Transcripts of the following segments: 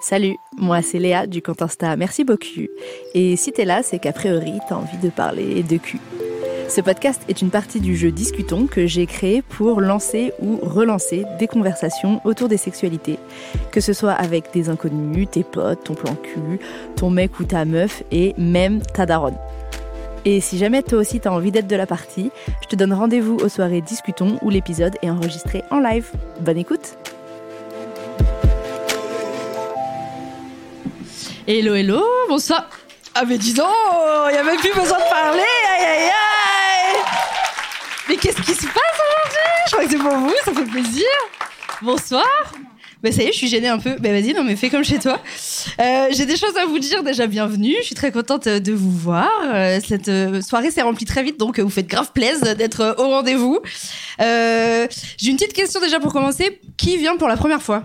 Salut, moi c'est Léa du compte Merci beaucoup. Et si t'es là, c'est qu'a priori t'as envie de parler de cul. Ce podcast est une partie du jeu Discutons que j'ai créé pour lancer ou relancer des conversations autour des sexualités, que ce soit avec des inconnus, tes potes, ton plan cul, ton mec ou ta meuf et même ta daronne. Et si jamais toi aussi t'as envie d'être de la partie, je te donne rendez-vous aux soirées Discutons où l'épisode est enregistré en live. Bonne écoute Hello, hello, bonsoir. Ah mais dis donc, il n'y a même plus besoin de parler, aïe aïe aïe Mais qu'est-ce qui se passe aujourd'hui? Je crois que c'est pour vous, ça fait plaisir. Bonsoir. Bah ça y est, je suis gênée un peu. Bah vas-y, non mais fais comme chez toi. Euh, J'ai des choses à vous dire. Déjà, bienvenue. Je suis très contente de vous voir. Euh, cette euh, soirée s'est remplie très vite, donc euh, vous faites grave plaisir d'être au rendez-vous. Euh, J'ai une petite question déjà pour commencer. Qui vient pour la première fois?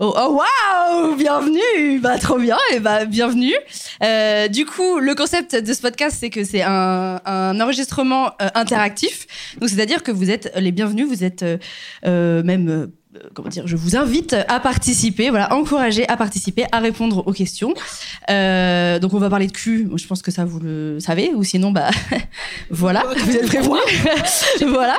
Oh, oh waouh Bienvenue Bah trop bien et bah bienvenue. Euh, du coup, le concept de ce podcast, c'est que c'est un, un enregistrement euh, interactif. Donc c'est-à-dire que vous êtes les bienvenus, vous êtes euh, euh, même euh, comment dire, je vous invite à participer, voilà, encourager à participer, à répondre aux questions. Euh, donc on va parler de cul, je pense que ça vous le savez, ou sinon bah voilà, vous êtes prévenus. voilà.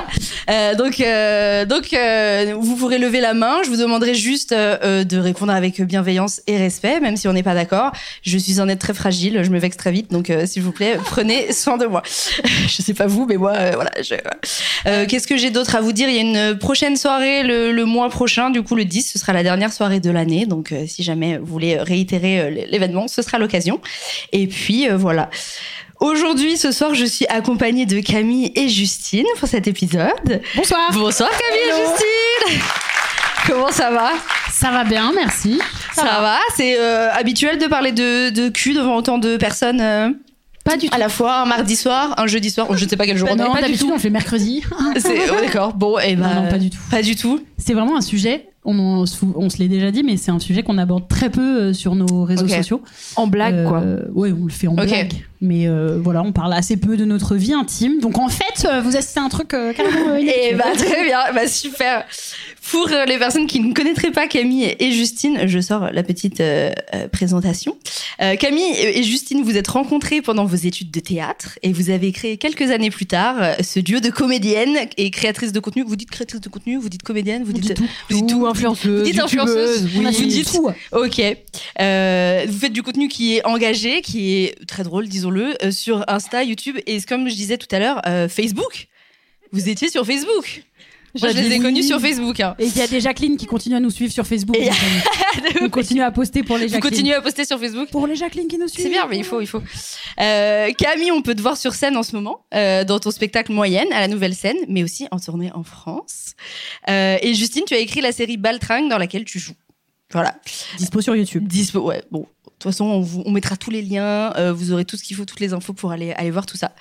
Euh, donc euh, donc euh, vous pourrez lever la main, je vous demanderai juste euh, de répondre avec bienveillance et respect, même si on n'est pas d'accord. Je suis un être très fragile, je me vexe très vite, donc euh, s'il vous plaît, prenez soin de moi. je sais pas vous, mais moi euh, voilà. je- euh, Qu'est-ce que j'ai d'autre à vous dire? Il y a une prochaine soirée le, le mois prochain, du coup le 10, ce sera la dernière soirée de l'année. Donc euh, si jamais vous voulez réitérer euh, l'événement, ce sera l'occasion. Et puis euh, voilà. Aujourd'hui, ce soir, je suis accompagnée de Camille et Justine pour cet épisode. Bonsoir. Bonsoir Camille et Justine Comment ça va? Ça va bien, merci. Ça, va, C'est euh, habituel de parler de, de cul devant autant de personnes euh, Pas du tout. à la fois, un mardi soir, un jeudi soir, je ne sais pas quel jour on est. non, Pas du tout. on fait mercredi. C'est- oh, D'accord, bon, et ben. Non, non, pas du tout. Pas du tout. C'est vraiment un sujet, on, se, on se l'est déjà dit, mais c'est un sujet qu'on aborde très peu euh, sur nos réseaux sociaux. En blague quoi. Euh, Ouais, on le fait en blague. Mais euh, voilà, on parle assez peu de notre vie intime. Donc en fait, vous assistez à un truc euh, carrément Et inhabituel. bah très bien, bah super. Pour euh, les personnes qui ne connaîtraient pas Camille et Justine, je sors la petite euh, euh, présentation. Euh, Camille et Justine, vous êtes rencontrées pendant vos études de théâtre et vous avez créé quelques années plus tard ce duo de comédiennes et créatrices de contenu. Vous dites créatrice de contenu, vous dites comédienne, vous dites dit tout. vous dites tout, influenceuse, Vous dites influenceuse, a vous dit dites tout. Ok. Euh, vous faites du contenu qui est engagé, qui est très drôle, disons-le, sur Insta, YouTube et comme je disais tout à l'heure, Facebook. Vous étiez sur Facebook. Moi, je les ai connus sur Facebook. hein. Et il y a des Jacqueline qui continuent à nous suivre sur Facebook. Et- on continue à poster pour les Jacqueline. continuez à poster sur Facebook Pour les Jacqueline qui nous suivent. c'est bien, mais il faut, il faut. Euh, Camille, on peut te voir sur scène en ce moment, euh, dans ton spectacle Moyenne, à la Nouvelle Scène, mais aussi en tournée en France. Euh, et Justine, tu as écrit la série Baltringue dans laquelle tu joues. Voilà. Dispo sur YouTube. Dispo, ouais, bon. De toute façon, on, vous- on mettra tous les liens, euh, vous aurez tout ce qu'il faut, toutes les infos pour aller, aller voir tout ça.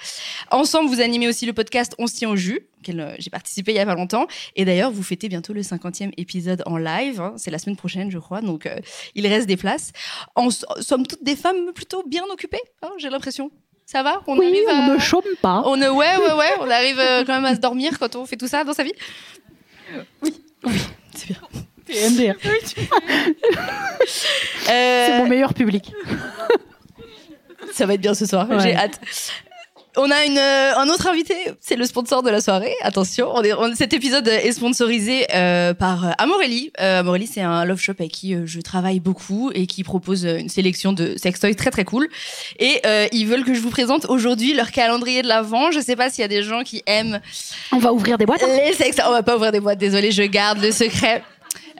Ensemble, vous animez aussi le podcast On se tient au jus, auquel euh, j'ai participé il y a pas longtemps. Et d'ailleurs, vous fêtez bientôt le 50e épisode en live. hein. C'est la semaine prochaine, je crois, donc euh, il reste des places. En sommes toutes des femmes plutôt bien occupées, hein, j'ai l'impression. Ça va? On Oui, arrive on à... ne chôme pas. On ne- ouais, ouais, ouais, on arrive euh, quand même à se dormir quand on fait tout ça dans sa vie. C'est bien. MDR. Euh, C'est mon meilleur public. Ça va être bien ce soir, Ouais. j'ai hâte. On a une, euh, un autre invité, c'est le sponsor de la soirée. Attention, on est, on- cet épisode est sponsorisé euh, par euh, Amorelli. Euh, Amorelli, c'est un love shop avec qui euh, je travaille beaucoup et qui propose euh, une sélection de sextoys très très cool. Et euh, ils veulent que je vous présente aujourd'hui leur calendrier de l'avant. Je sais pas s'il y a des gens qui aiment On va ouvrir des boîtes. hein. les sextoys. On va pas ouvrir des boîtes, désolé, je garde le secret.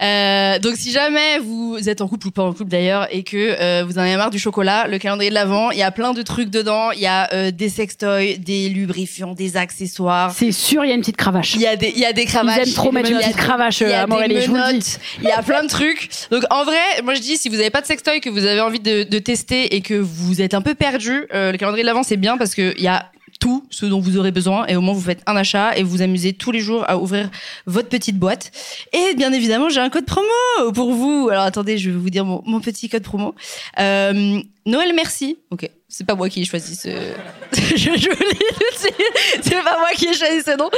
Euh, donc si jamais vous êtes en couple ou pas en couple d'ailleurs et que euh, vous en avez marre du chocolat, le calendrier de l'avant, il y a plein de trucs dedans. Il y a euh, des sextoys, des lubrifiants, des accessoires. C'est sûr, il y a une petite cravache. Il y a des, il y a des cravaches. Ils aiment trop mettre une petite cravache, il y euh, a à Morelli, des je vous le dis. il y a plein de trucs. Donc en vrai, moi je dis si vous n'avez pas de sextoy que vous avez envie de, de tester et que vous êtes un peu perdu, euh, le calendrier de l'avant c'est bien parce que il y a tout ce dont vous aurez besoin et au moins vous faites un achat et vous amusez tous les jours à ouvrir votre petite boîte. Et bien évidemment, j'ai un code promo pour vous. Alors attendez, je vais vous dire mon, mon petit code promo. Euh, Noël merci. OK. C'est pas moi qui ai choisi ce. je, suite. C'est pas moi qui ai choisi ce nom.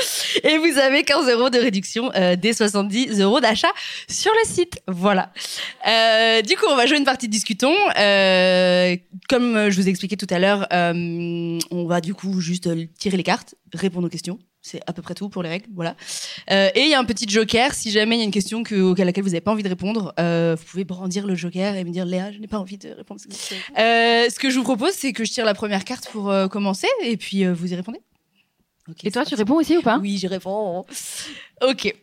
Et vous avez 15 euros de réduction euh, des 70 euros d'achat sur le site. Voilà. Euh, du coup, on va jouer une partie de discutons. Euh, comme je vous ai expliqué tout à l'heure, euh, on va du coup juste tirer les cartes, répondre aux questions. C'est à peu près tout pour les règles, voilà. Euh, et il y a un petit joker. Si jamais il y a une question que, à laquelle vous n'avez pas envie de répondre, euh, vous pouvez brandir le joker et me dire Léa, je n'ai pas envie de répondre. Euh, ce que je vous propose, c'est que je tire la première carte pour euh, commencer et puis euh, vous y répondez. Et toi, tu réponds aussi ou pas? Oui, j'y réponds. Ok.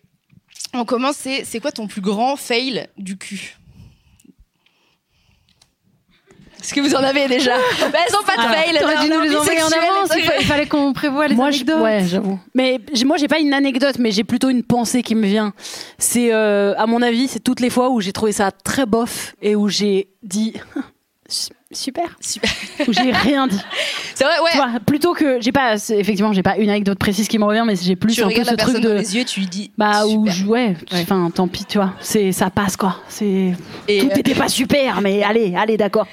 On commence. C'est quoi ton plus grand fail du cul? Est-ce que vous en avez déjà bah, Elles ont pas de Alors, fail. T'aurais dû nous les envoyer en avance. Il, fa- il fallait qu'on prévoie les moi, je- anecdotes. ouais, j'avoue. Mais moi, j'ai pas une anecdote, mais j'ai plutôt une pensée qui me vient. C'est, euh, à mon avis, c'est toutes les fois où j'ai trouvé ça très bof et où j'ai dit super, Super. où j'ai rien dit. C'est vrai, ouais. Tu vois, plutôt que j'ai pas, effectivement, j'ai pas une anecdote précise qui me revient, mais j'ai plus tu un peu ce la truc dans de. les yeux, tu lui dis. Bah, je, ouais, enfin, tant pis, tu vois, c'est, ça passe quoi. C'est, Et, tout euh, n'était pas super, mais allez, allez, d'accord.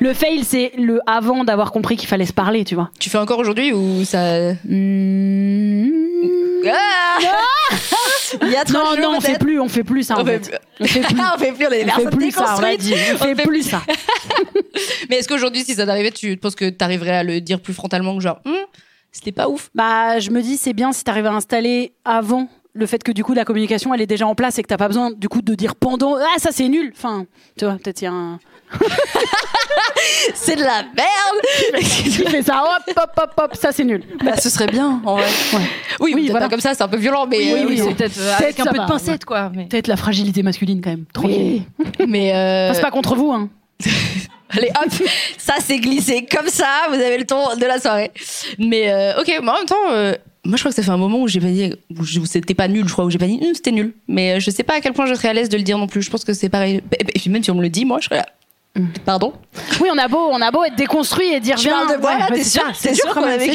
Le fail, c'est le avant d'avoir compris qu'il fallait se parler, tu vois. tu fais encore aujourd'hui ou ça. Mmh. Ah Il y a trop Non, de non, on jours, fait plus, on fait plus ça. En On fait fait. On fait plus. on fait plus, on est On fait plus ça, on l'a dit. On On fait fait plus ça. Mais est-ce qu'aujourd'hui, si ça t'arrivait, tu penses que t'arriverais à le dire plus frontalement que genre, Hum, c'était pas ouf? Bah, je me dis, c'est bien si t'arrives à installer avant le fait que du coup la communication elle est déjà en place et que t'as pas besoin du coup de dire pendant ah ça c'est nul. Enfin, tu vois, peut-être il y a un C'est de la merde qui fait ça. Hop, hop, hop, hop, ça c'est nul. Bah, ce serait bien, en vrai. Ouais. Oui, Oui, voilà. pas comme ça, c'est un peu violent, mais. Oui, euh, oui, c'est non. peut-être euh, avec Peut-être un peu va, de pincette, quoi. Mais... Peut-être la fragilité masculine quand même. Tranquille. Mais. euh, Enfin, c'est pas contre vous, hein. Allez, hop, ça c'est glissé comme ça, vous avez le ton de la soirée. Mais euh, ok, mais en même temps, euh, moi je crois que ça fait un moment où j'ai pas dit, où c'était pas nul, je crois, où j'ai pas dit, Hum, c'était nul. Mais euh, je sais pas à quel point je serais à l'aise de le dire non plus. Je pense que c'est pareil. Et puis même si on me le dit, moi je serais là. Pardon Oui, on a beau, on a beau être déconstruit et dire Tu viens. parles de moi ouais, là, ouais, t'es c'est sûr C'est sûr sûr qu'on quand a même,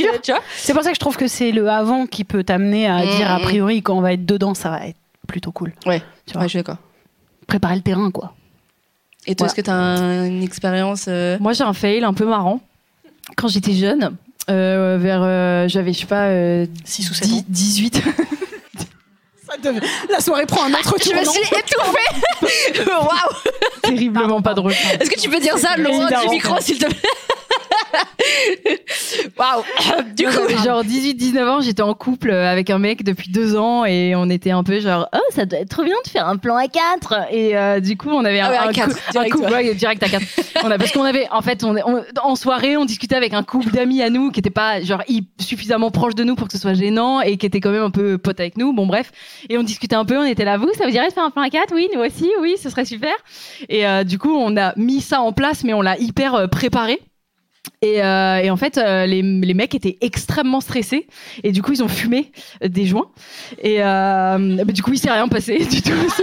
c'est pour ça que je trouve que c'est le avant qui peut t'amener à Mmh, dire a priori quand on va être dedans, ça va être plutôt cool. Ouais, Tu vois. ouais, je suis d'accord. Préparer le terrain, quoi. Et toi, Voilà. est-ce que t'as un- une expérience euh, Moi, j'ai un fail un peu marrant. Quand j'étais jeune, euh, vers. euh, J'avais, je sais pas. euh, 6 ou 10 18. La soirée prend un autre Je me suis étouffée. Waouh. Terriblement pas drôle. Est-ce que tu peux dire ça loin du micro, s'il te plaît Waouh. Du coup, genre 18-19 ans, j'étais en couple avec un mec depuis deux ans et on était un peu genre oh ça doit être trop bien de faire un plan à 4 et euh, du coup on avait un, Ah ouais, à un quatre, cou- un direct, couple ouais. ouais, direct à 4 on a parce qu'on avait en fait on, on- en soirée on discutait avec un couple d'amis à nous qui était pas genre suffisamment proche de nous pour que ce soit gênant et qui était quand même un peu pote avec nous. Bon bref et on discutait un peu on était là vous ça vous dirait de faire un plan à 4 oui nous aussi oui ce serait super et euh, du coup on a mis ça en place mais on l'a hyper euh, préparé et, euh, et en fait, euh, les, les mecs étaient extrêmement stressés et du coup, ils ont fumé des joints. Et euh, bah, du coup, il s'est rien passé du tout.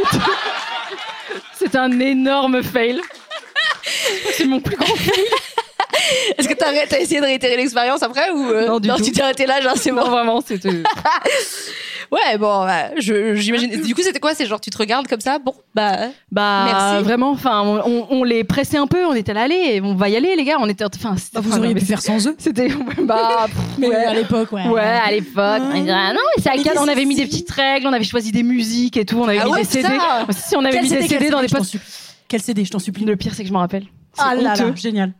C'était un énorme fail. C'est mon plus grand fail. est-ce que t'as t'as essayé de réitérer l'expérience après ou Non, du tout. tu t'es arrêté là, genre c'est Non, bon vraiment, c'était. Ouais, bon, ouais, je- j'imagine. Du coup, c'était quoi? C'est genre tu te regardes comme ça? Bon, bah. Bah, Merci. vraiment, enfin, on, on- on les pressait un peu. On était là, allez, on va y aller, les gars. On était. Enfin, Bah, vous auriez pu faire sans eux. C'était. Bah, pff, Mais ouais. à l'époque, ouais. Ouais, à l'époque. on disait, ah non, mais c'est à quatre, on avait mis que des petites règles, on avait choisi des musiques et tout, on avait Ah mis ouais, des CD. putain Si, on avait mis des CD dans des potes. Quel CD, je t'en supplie? Le pire, c'est que je m'en rappelle. Ah là là, génial.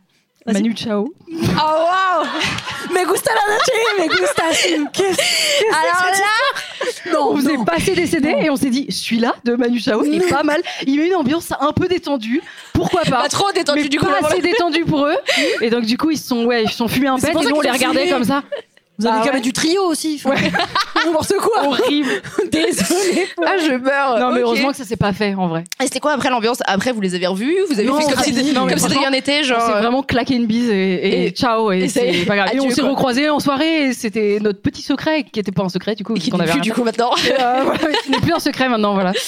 Manu Chao. Oh waouh Mais gusta la noche, mais gusta. Qu'est-ce Alors là, Non, on faisait non. passer des CD et on s'est dit, celui-là de Manu Chao est pas mal. Il met une ambiance un peu détendue. Pourquoi pas pas trop détendu mais du coup. pas assez détendu pour eux. Et donc, du coup, ils se sont, ouais, ils se sont fumés un pet et nous, on les regardait comme ça. Vous avez Ah ouais. mettre du trio aussi. enfin. N'importe quoi. Horrible. Désolé. Ah, je meurs. Non, mais heureusement que ça s'est pas fait en vrai. Et c'était quoi après l'ambiance? Après, vous les avez revus? Vous avez Non, fait on comme si, franchement, rien n'était, On genre. s'est vraiment claqué une bise et, et Et- ciao et, et c'est- pas grave. Et on s'est recroisés en soirée et c'était notre petit secret qui était pas un secret du coup. Et qui qu'on n'est avait plus rien du coup maintenant. Euh, voilà, mais ce n'est plus un secret maintenant, voilà.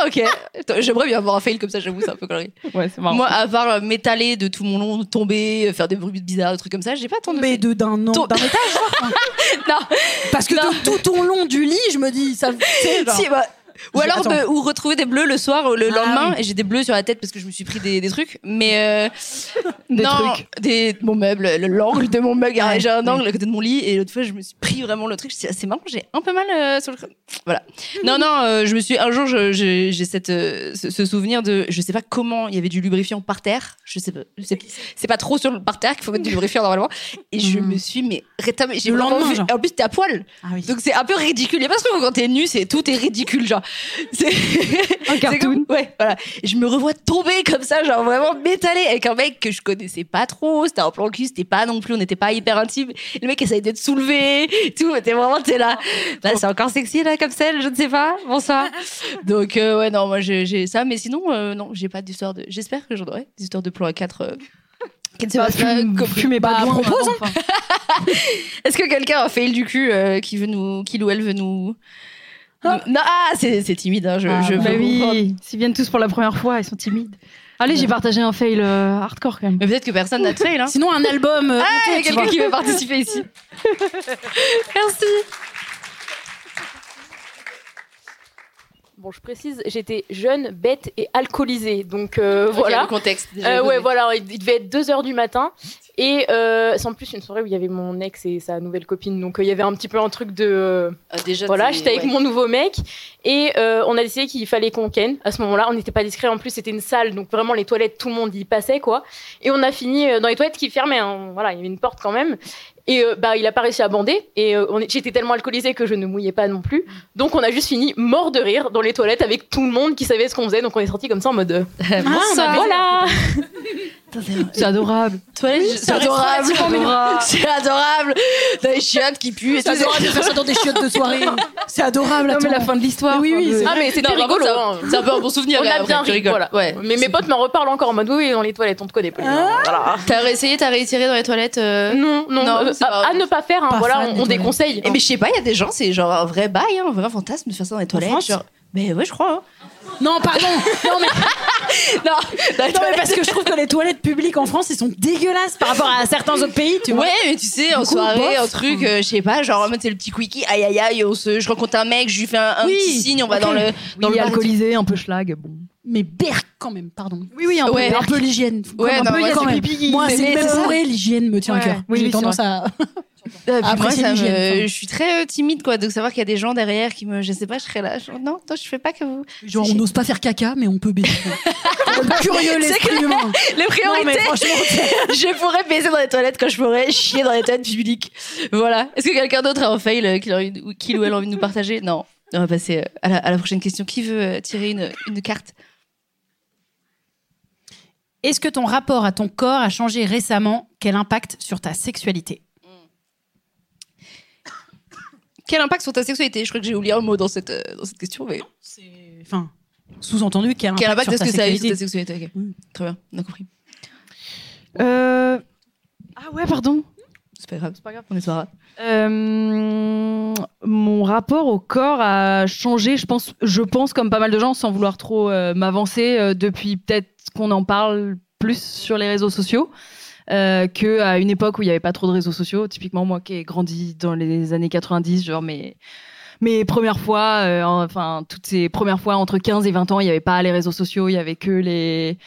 Ah, ok. J'aimerais bien avoir un fail comme ça, j'avoue, c'est un peu connerie. Ouais, c'est marrant. Moi, à part euh, m'étaler de tout mon long, tomber, euh, faire des bruits bizarres, des trucs comme ça, j'ai pas tant de. Mais de d'un d'un étage. Non, Parce que Non. de tout au long du lit, je me dis, ça. genre- si, bah, Ou Je- alors me- ou retrouver des bleus le soir ou le Ah, lendemain oui. et j'ai des bleus sur la tête parce que je me suis pris des, des trucs. Mais euh, Des non, trucs. des mon meuble, le- l'angle de mon meuble. Ouais, j'ai un angle à côté de mon lit et l'autre fois je me suis pris vraiment le truc. C'est c'est marrant, j'ai un peu mal euh, sur le crâne. Voilà. Non non, euh, je me suis un jour je- je- j'ai cette euh, ce, ce souvenir de je sais pas comment il y avait du lubrifiant par terre. Je sais pas. je C'est pas trop sur le par terre qu'il faut mettre du lubrifiant normalement. Et je Mhm. me suis mais rétamé. J'ai Le lendemain, genre. En plus t'es à poil. Ah oui. Donc c'est un peu ridicule. Il y a pas ce truc quand t'es nu, c'est tout est ridicule, genre. C'est Un cartoon. comme- ouais, voilà. Je me revois tomber comme ça, genre vraiment m'étaler avec un mec que je connaissais pas trop. C'était un plan cul, c'était pas non plus, on n'était pas hyper intime. Le mec essaye d'être soulevé, tout. T'es vraiment, t'es là. Là, c'est encore sexy là, comme celle, je ne sais pas. Bonsoir. Donc euh, ouais, non, moi j'ai ça, mais sinon euh, non, j'ai pas d'histoire de. J'espère que j'en aurai des histoires de plan à 4 euh, qui Bah, passent pas fumez pas Bah, de propose, enfin. Est-ce que quelqu'un a fail du cul euh, qui veut nous, qu'il ou elle veut nous. Ah. Non, ah, c'est c'est timide, hein, je, Ah, je bah oui, s'ils viennent tous pour la première fois, ils sont timides. Allez, j'ai partagé un fail euh, hardcore quand même. Mais peut-être que personne n'a de fail, hein. Sinon, un album. euh, Ah, il y a quelqu'un qui veut participer ici. Merci. Bon, je précise, j'étais jeune, bête et alcoolisée. Donc euh, voilà. le contexte. déjà Euh, ouais, voilà, il il devait être 2 heures du matin. Et euh, c'est en plus une soirée où il y avait mon ex et sa nouvelle copine. Donc euh, il y avait un petit peu un truc de. euh, Ah, déjà, voilà, j'étais avec ouais. mon nouveau mec. Et euh, on a décidé qu'il fallait qu'on ken. À ce moment-là, on n'était pas discret. En plus, c'était une salle. Donc vraiment, les toilettes, tout le monde y passait, quoi. Et on a fini euh, dans les toilettes qui fermaient. hein. Voilà, il y avait une porte quand même. Et euh, bah, il a pas réussi à bander. Et euh, j'étais tellement alcoolisée que je ne mouillais pas non plus. Donc on a juste fini mort de rire dans les toilettes avec tout le monde qui savait ce qu'on faisait. Donc on est sorti comme ça en mode. euh, Bonsoir. voilà C'est adorable. Toilette, c'est adorable. C'est adorable. Dans les chiottes qui puent et C'est adorable de faire ça dans des chiottes de soirée. C'est adorable. Non, mais la fin de l'histoire. Oui, oui, Ah, mais c'était rigolo. hein. C'est un peu un bon souvenir. On là, a bien ri. Ouais. Mais mes potes m'en reparlent encore en mode oui, dans les toilettes, on te connaît. Pauline. Voilà. T'as réessayé, t'as réitéré dans les toilettes euh Non, non, Non, euh, à, pas- à ne pas faire. hein, Pas voilà, on, des déconseille. Eh, mais je sais pas, il y a des gens, c'est genre un vrai bail, hein, un vrai fantasme de faire ça dans les toilettes. Mais ouais, je crois. hein. Non, pardon. Non, mais, Non, dans les non, mais parce que je trouve que les toilettes publiques en France, ils sont dégueulasses par rapport à certains autres pays, tu vois. Ouais, mais tu sais, en coup, soirée, bof. un truc, euh, je sais pas, genre, en mode, c'est le petit quickie, aïe aïe aïe, on se, je rencontre un mec, je lui fais un, un Oui, petit signe, on va dans le, dans Oui, le alcoolisé, un peu schlag. Bon. Mais berk quand même, pardon. Oui, oui, un peu. Ouais. un peu l'hygiène. Ouais, un non, peu, moi, il y a. Moi, c'est vrai, l'hygiène me tient à cœur. Oui, J'ai tendance à. Euh, puis Après, moi, ça me- je suis très euh, timide, quoi, donc savoir qu'il y a des gens derrière qui me, je sais pas, je serais là, genre, non, non, je fais pas que vous. Genre, on n'ose pas faire caca, mais on peut baiser. Curieux. Les Non, priorités. mais franchement, je pourrais baiser dans les toilettes quand je pourrais chier dans les toilettes publiques. Voilà. Est-ce que quelqu'un d'autre a un fail euh, qu'il ou ou elle a envie de nous partager? Non. On va passer euh, à la, à la prochaine question. Qui veut tirer une, une carte? Est-ce que ton rapport à ton corps a changé récemment? Quel impact sur ta sexualité? Quel impact sur ta sexualité? Je crois que j'ai oublié un mot dans cette, euh, dans cette question, mais Enfin, sous-entendu, quel impact, quel impact sur est-ce ta que ça a eu sur sexualité? ta sexualité. Mm. Très bien, on a compris. Euh... Ah ouais, pardon. C'est pas grave, c'est pas grave, on est soir. Euh, mon rapport au corps a changé, je pense, je pense comme pas mal de gens, sans vouloir trop euh, m'avancer, euh, depuis peut-être qu'on en parle plus sur les réseaux sociaux. Euh, que à une époque où il n'y avait pas trop de réseaux sociaux, typiquement moi qui ai grandi dans les années 90, genre mes mes premières fois, euh, enfin toutes ces premières fois entre 15 et 20 ans, il n'y avait pas les réseaux sociaux, il y avait que les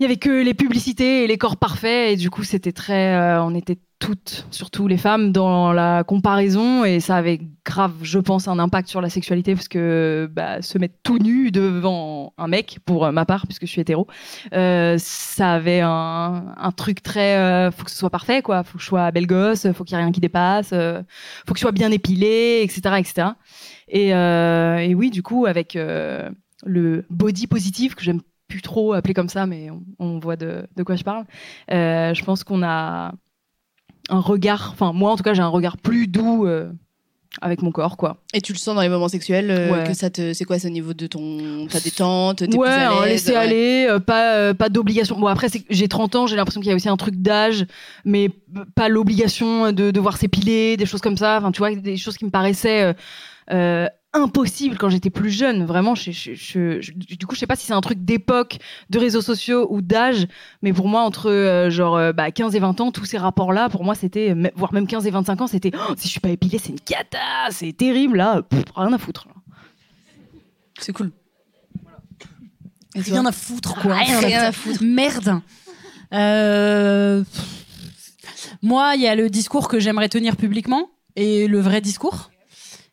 il y avait que les publicités et les corps parfaits et du coup c'était très euh, on était toutes surtout les femmes dans la comparaison et ça avait grave je pense un impact sur la sexualité parce que bah, se mettre tout nu devant un mec pour euh, ma part puisque je suis hétéro euh, ça avait un, un truc très euh, faut que ce soit parfait quoi. Faut que je sois belle gosse faut qu'il y ait rien qui dépasse faut que je sois bien épilée etc etc et, oui du coup avec le body positif que j'aime plus trop appeler comme ça, mais on, on voit de, de quoi je parle. Euh, je pense qu'on a un regard, enfin moi en tout cas j'ai un regard plus doux euh, avec mon corps quoi. Et tu le sens dans les moments sexuels euh, Ouais. que ça te, c'est quoi, c'est au niveau de ton, ta détente, t'es ouais, plus à laisser ouais. aller, pas pas d'obligation. Bon après j'ai 30 ans, j'ai l'impression qu'il y a aussi un truc d'âge, mais pas l'obligation de devoir s'épiler, des choses comme ça. Enfin tu vois des choses qui me paraissaient impossibles quand j'étais plus jeune. Vraiment, je, je- je- je- du coup je sais pas si c'est un truc d'époque, de réseaux sociaux ou d'âge, mais pour moi entre euh, genre euh, bah, 15 et 20 ans, tous ces rapports là, pour moi c'était, euh, voire même 15 et 25 ans, c'était Oh, si je suis pas épilée c'est une cata, c'est terrible là, pff, rien à foutre. C'est cool. Rien à foutre, quoi. Rien à foutre. Merde. Euh, Moi, il y a le discours que j'aimerais tenir publiquement et le vrai discours.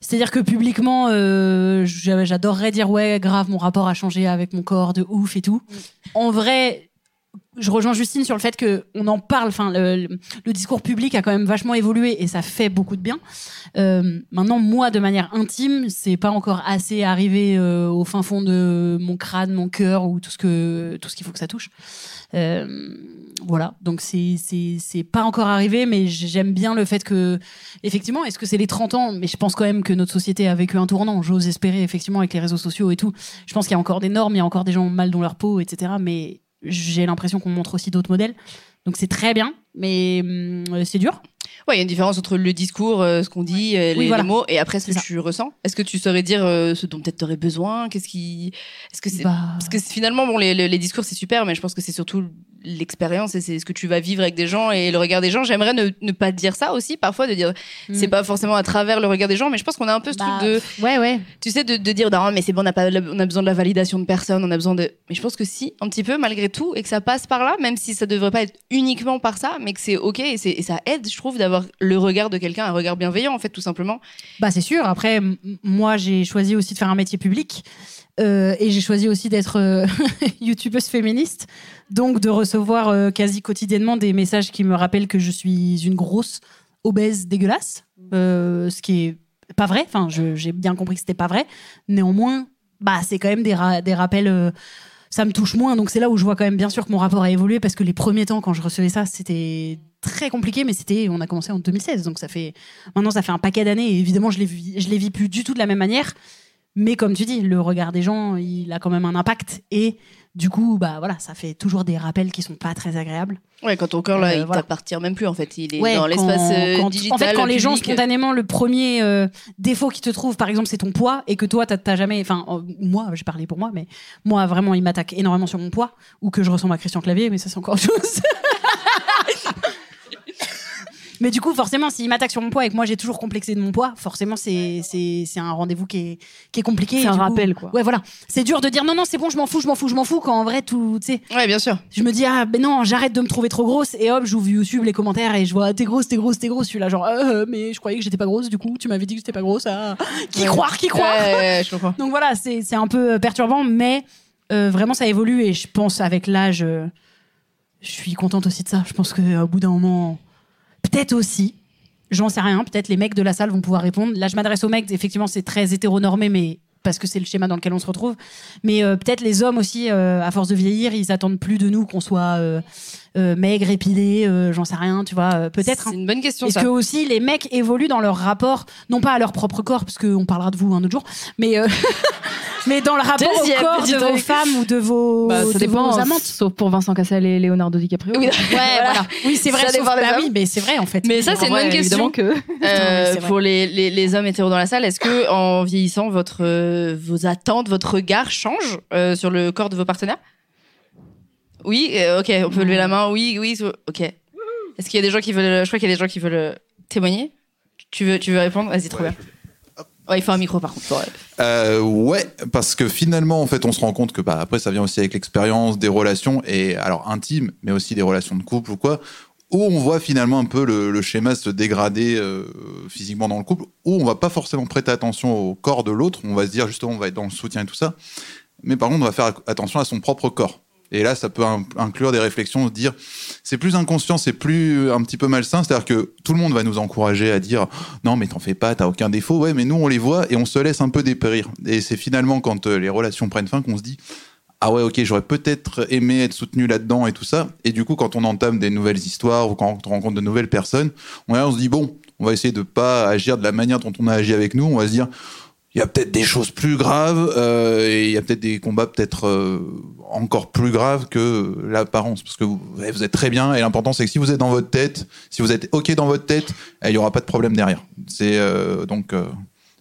C'est-à-dire que publiquement, euh, j'a- j'adorerais dire ouais, grave, mon rapport a changé avec mon corps de ouf et tout. En vrai, je rejoins Justine sur le fait que on en parle. Enfin, le, le discours public a quand même vachement évolué et ça fait beaucoup de bien. Euh, maintenant, moi, de manière intime, c'est pas encore assez arrivé euh, au fin fond de mon crâne, mon cœur ou tout ce que tout ce qu'il faut que ça touche. Euh, voilà, donc c'est pas encore arrivé, mais j'aime bien le fait que effectivement, est-ce que c'est les 30 ans? Mais je pense quand même que notre société a vécu un tournant. J'ose espérer effectivement avec les réseaux sociaux et tout. Je pense qu'il y a encore des normes, il y a encore des gens mal dans leur peau, etc. Mais j'ai l'impression qu'on montre aussi d'autres modèles. Donc c'est très bien, mais hum, c'est dur. Ouais, il y a une différence entre le discours, euh, ce qu'on dit, euh, les, Oui, voilà. les mots, et après ce C'est que ça. tu ressens. Est-ce que tu saurais dire euh, ce dont peut-être t'aurais besoin? Qu'est-ce qui, est-ce que c'est, Bah, parce que c'est- finalement, bon, les, discours c'est super, mais je pense que c'est surtout l'expérience et c'est ce que tu vas vivre avec des gens et le regard des gens. J'aimerais ne, ne pas dire ça aussi parfois, de dire c'est hum. pas forcément à travers le regard des gens, mais je pense qu'on a un peu ce Bah, truc de, Ouais, ouais. tu sais, de, de dire non mais c'est bon, on a pas, on a besoin de la validation de personne, on a besoin de. Mais je pense que si, un petit peu malgré tout, et que ça passe par là, même si ça devrait pas être uniquement par ça, mais que c'est ok et, c'est- et ça aide, je trouve, d'avoir le regard de quelqu'un, un regard bienveillant en fait, tout simplement. Bah c'est sûr. Après, moi j'ai choisi aussi de faire un métier public euh, et j'ai choisi aussi d'être euh, youtubeuse féministe, donc de recevoir euh, quasi quotidiennement des messages qui me rappellent que je suis une grosse obèse dégueulasse, ce qui est pas vrai. Enfin, j'ai bien compris que c'était pas vrai. Néanmoins, bah c'est quand même des, des rappels. Ça me touche moins, donc c'est là où je vois quand même bien sûr que mon rapport a évolué parce que les premiers temps quand je recevais ça, c'était très compliqué, mais c'était, on a commencé en 2016, donc ça fait Maintenant, ça fait un paquet d'années. Et évidemment, je les je les vis plus du tout de la même manière. Mais comme tu dis, le regard des gens, il a quand même un impact. Et du coup, bah voilà, ça fait toujours des rappels qui sont pas très agréables. Ouais, quand ton corps là, Euh, il voilà. t'appartient même plus en fait, il est Ouais, dans l'espace euh, digital. En fait, quand les gens spontanément, le premier euh, défaut qu'ils te trouvent, par exemple, c'est ton poids et que toi, t'as jamais, enfin, euh, moi, j'ai parlé pour moi, mais moi, vraiment, il m'attaque énormément sur mon poids ou que je ressemble à Christian Clavier, mais ça, c'est encore autre chose. Mais du coup, forcément, s'il m'attaque sur mon poids et que moi j'ai toujours complexé de mon poids, forcément, c'est c'est c'est un rendez-vous qui est qui est compliqué. C'est un coup- rappel, quoi. Ouais, voilà. C'est dur de dire non, non, c'est bon, je m'en fous, je m'en fous, je m'en fous. Quand en vrai, tout, tu sais, Ouais, bien sûr. je me dis ah ben non, j'arrête de me trouver trop grosse et hop, j'ouvre YouTube les commentaires et je vois t'es grosse, t'es grosse, t'es grosse. Je suis là genre euh, mais je croyais que j'étais pas grosse. Du coup, tu m'avais dit que j'étais pas grosse. Ah, qui Ouais. croire, qui croire. Ouais, ouais, je comprends. Donc voilà, c'est c'est un peu euh, perturbant, mais euh, vraiment ça évolue et je pense avec l'âge, euh, je suis contente aussi de ça. Je pense qu'au bout d'un moment, peut-être aussi, j'en sais rien, peut-être les mecs de la salle vont pouvoir répondre. Là, je m'adresse aux mecs, effectivement, c'est très hétéronormé, mais parce que c'est le schéma dans lequel on se retrouve. Mais euh, peut-être les hommes aussi, euh, à force de vieillir, ils attendent plus de nous qu'on soit euh, maigre, épilé, euh, j'en sais rien, tu vois, euh, peut-être. hein. C'est une bonne question Est-ce que aussi les mecs évoluent dans leur rapport, non pas à leur propre corps, parce qu'on parlera de vous un autre jour, mais, euh, mais dans le rapport Deuxième au corps de vos truc. femmes ou de vos, Bah, de ça dépend, vos hein, amantes sauf pour Vincent Cassel et Leonardo DiCaprio. Oui, Ouais, voilà. Oui, c'est vrai. Ça sauf- bah oui, mais c'est vrai en fait. Mais ça, c'est une bonne question. Que. Euh, pour les, les, les hommes hétéros dans la salle, est-ce que en vieillissant, votre, euh, vos attentes, votre regard change euh, sur le corps de vos partenaires? Oui, euh, ok, on peut lever la main. Oui, oui, ok. Est-ce qu'il y a des gens qui veulent Je crois qu'il y a des gens qui veulent euh, témoigner. Tu veux, tu veux répondre? Vas-y, trop bien. Ouais, il faut un micro par contre. Ouais. Euh, ouais, parce que finalement, en fait, on se rend compte que bah, après, ça vient aussi avec l'expérience des relations, et alors intimes, mais aussi des relations de couple ou quoi, où on voit finalement un peu le, le schéma se dégrader euh, physiquement dans le couple, où on va pas forcément prêter attention au corps de l'autre, on va se dire justement, on va être dans le soutien et tout ça, mais par contre, on va faire attention à son propre corps. Et là, ça peut in- inclure des réflexions, se dire, c'est plus inconscient, c'est plus un petit peu malsain, c'est-à-dire que tout le monde va nous encourager à dire, non, mais t'en fais pas, t'as aucun défaut, ouais, mais nous, on les voit et on se laisse un peu dépérir. Et c'est finalement quand euh, les relations prennent fin qu'on se dit, ah ouais, ok, j'aurais peut-être aimé être soutenu là-dedans et tout ça. Et du coup, quand on entame des nouvelles histoires ou quand on rencontre de nouvelles personnes, on, on se dit, bon, on va essayer de pas agir de la manière dont on a agi avec nous, on va se dire, il y a peut-être des choses plus graves euh, et il y a peut-être des combats peut-être euh, encore plus graves que l'apparence parce que vous, ouais, vous êtes très bien et l'important c'est que si vous êtes dans votre tête si vous êtes ok dans votre tête eh, il y aura pas de problème derrière c'est euh, donc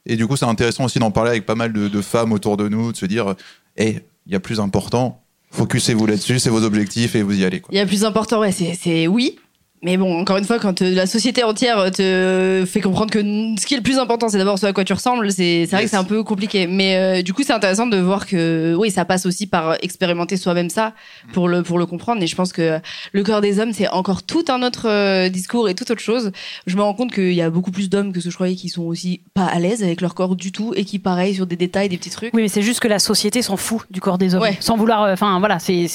et du coup c'est intéressant aussi d'en parler avec pas mal de, femmes autour de nous de se dire eh il y a plus important focussez-vous là-dessus c'est vos objectifs et vous y allez. Il y a plus important, ouais, c'est oui. Mais bon, encore une fois, quand euh, la société entière te fait comprendre que ce qui est le plus important, c'est d'abord ce à quoi tu ressembles, c'est c'est vrai que Yes. c'est un peu compliqué. Mais euh, du coup, c'est intéressant de voir que oui, ça passe aussi par expérimenter soi-même ça pour le, pour le comprendre. Et je pense que le corps des hommes, c'est encore tout un autre euh, discours et toute autre chose. Je me rends compte qu'il y a beaucoup plus d'hommes que ce que je croyais qui sont aussi pas à l'aise avec leur corps du tout et qui, pareil, sur des détails, des petits trucs. Oui, mais c'est juste que la société s'en fout du corps des hommes. Ouais. Sans vouloir. euh, Enfin, voilà, c'est.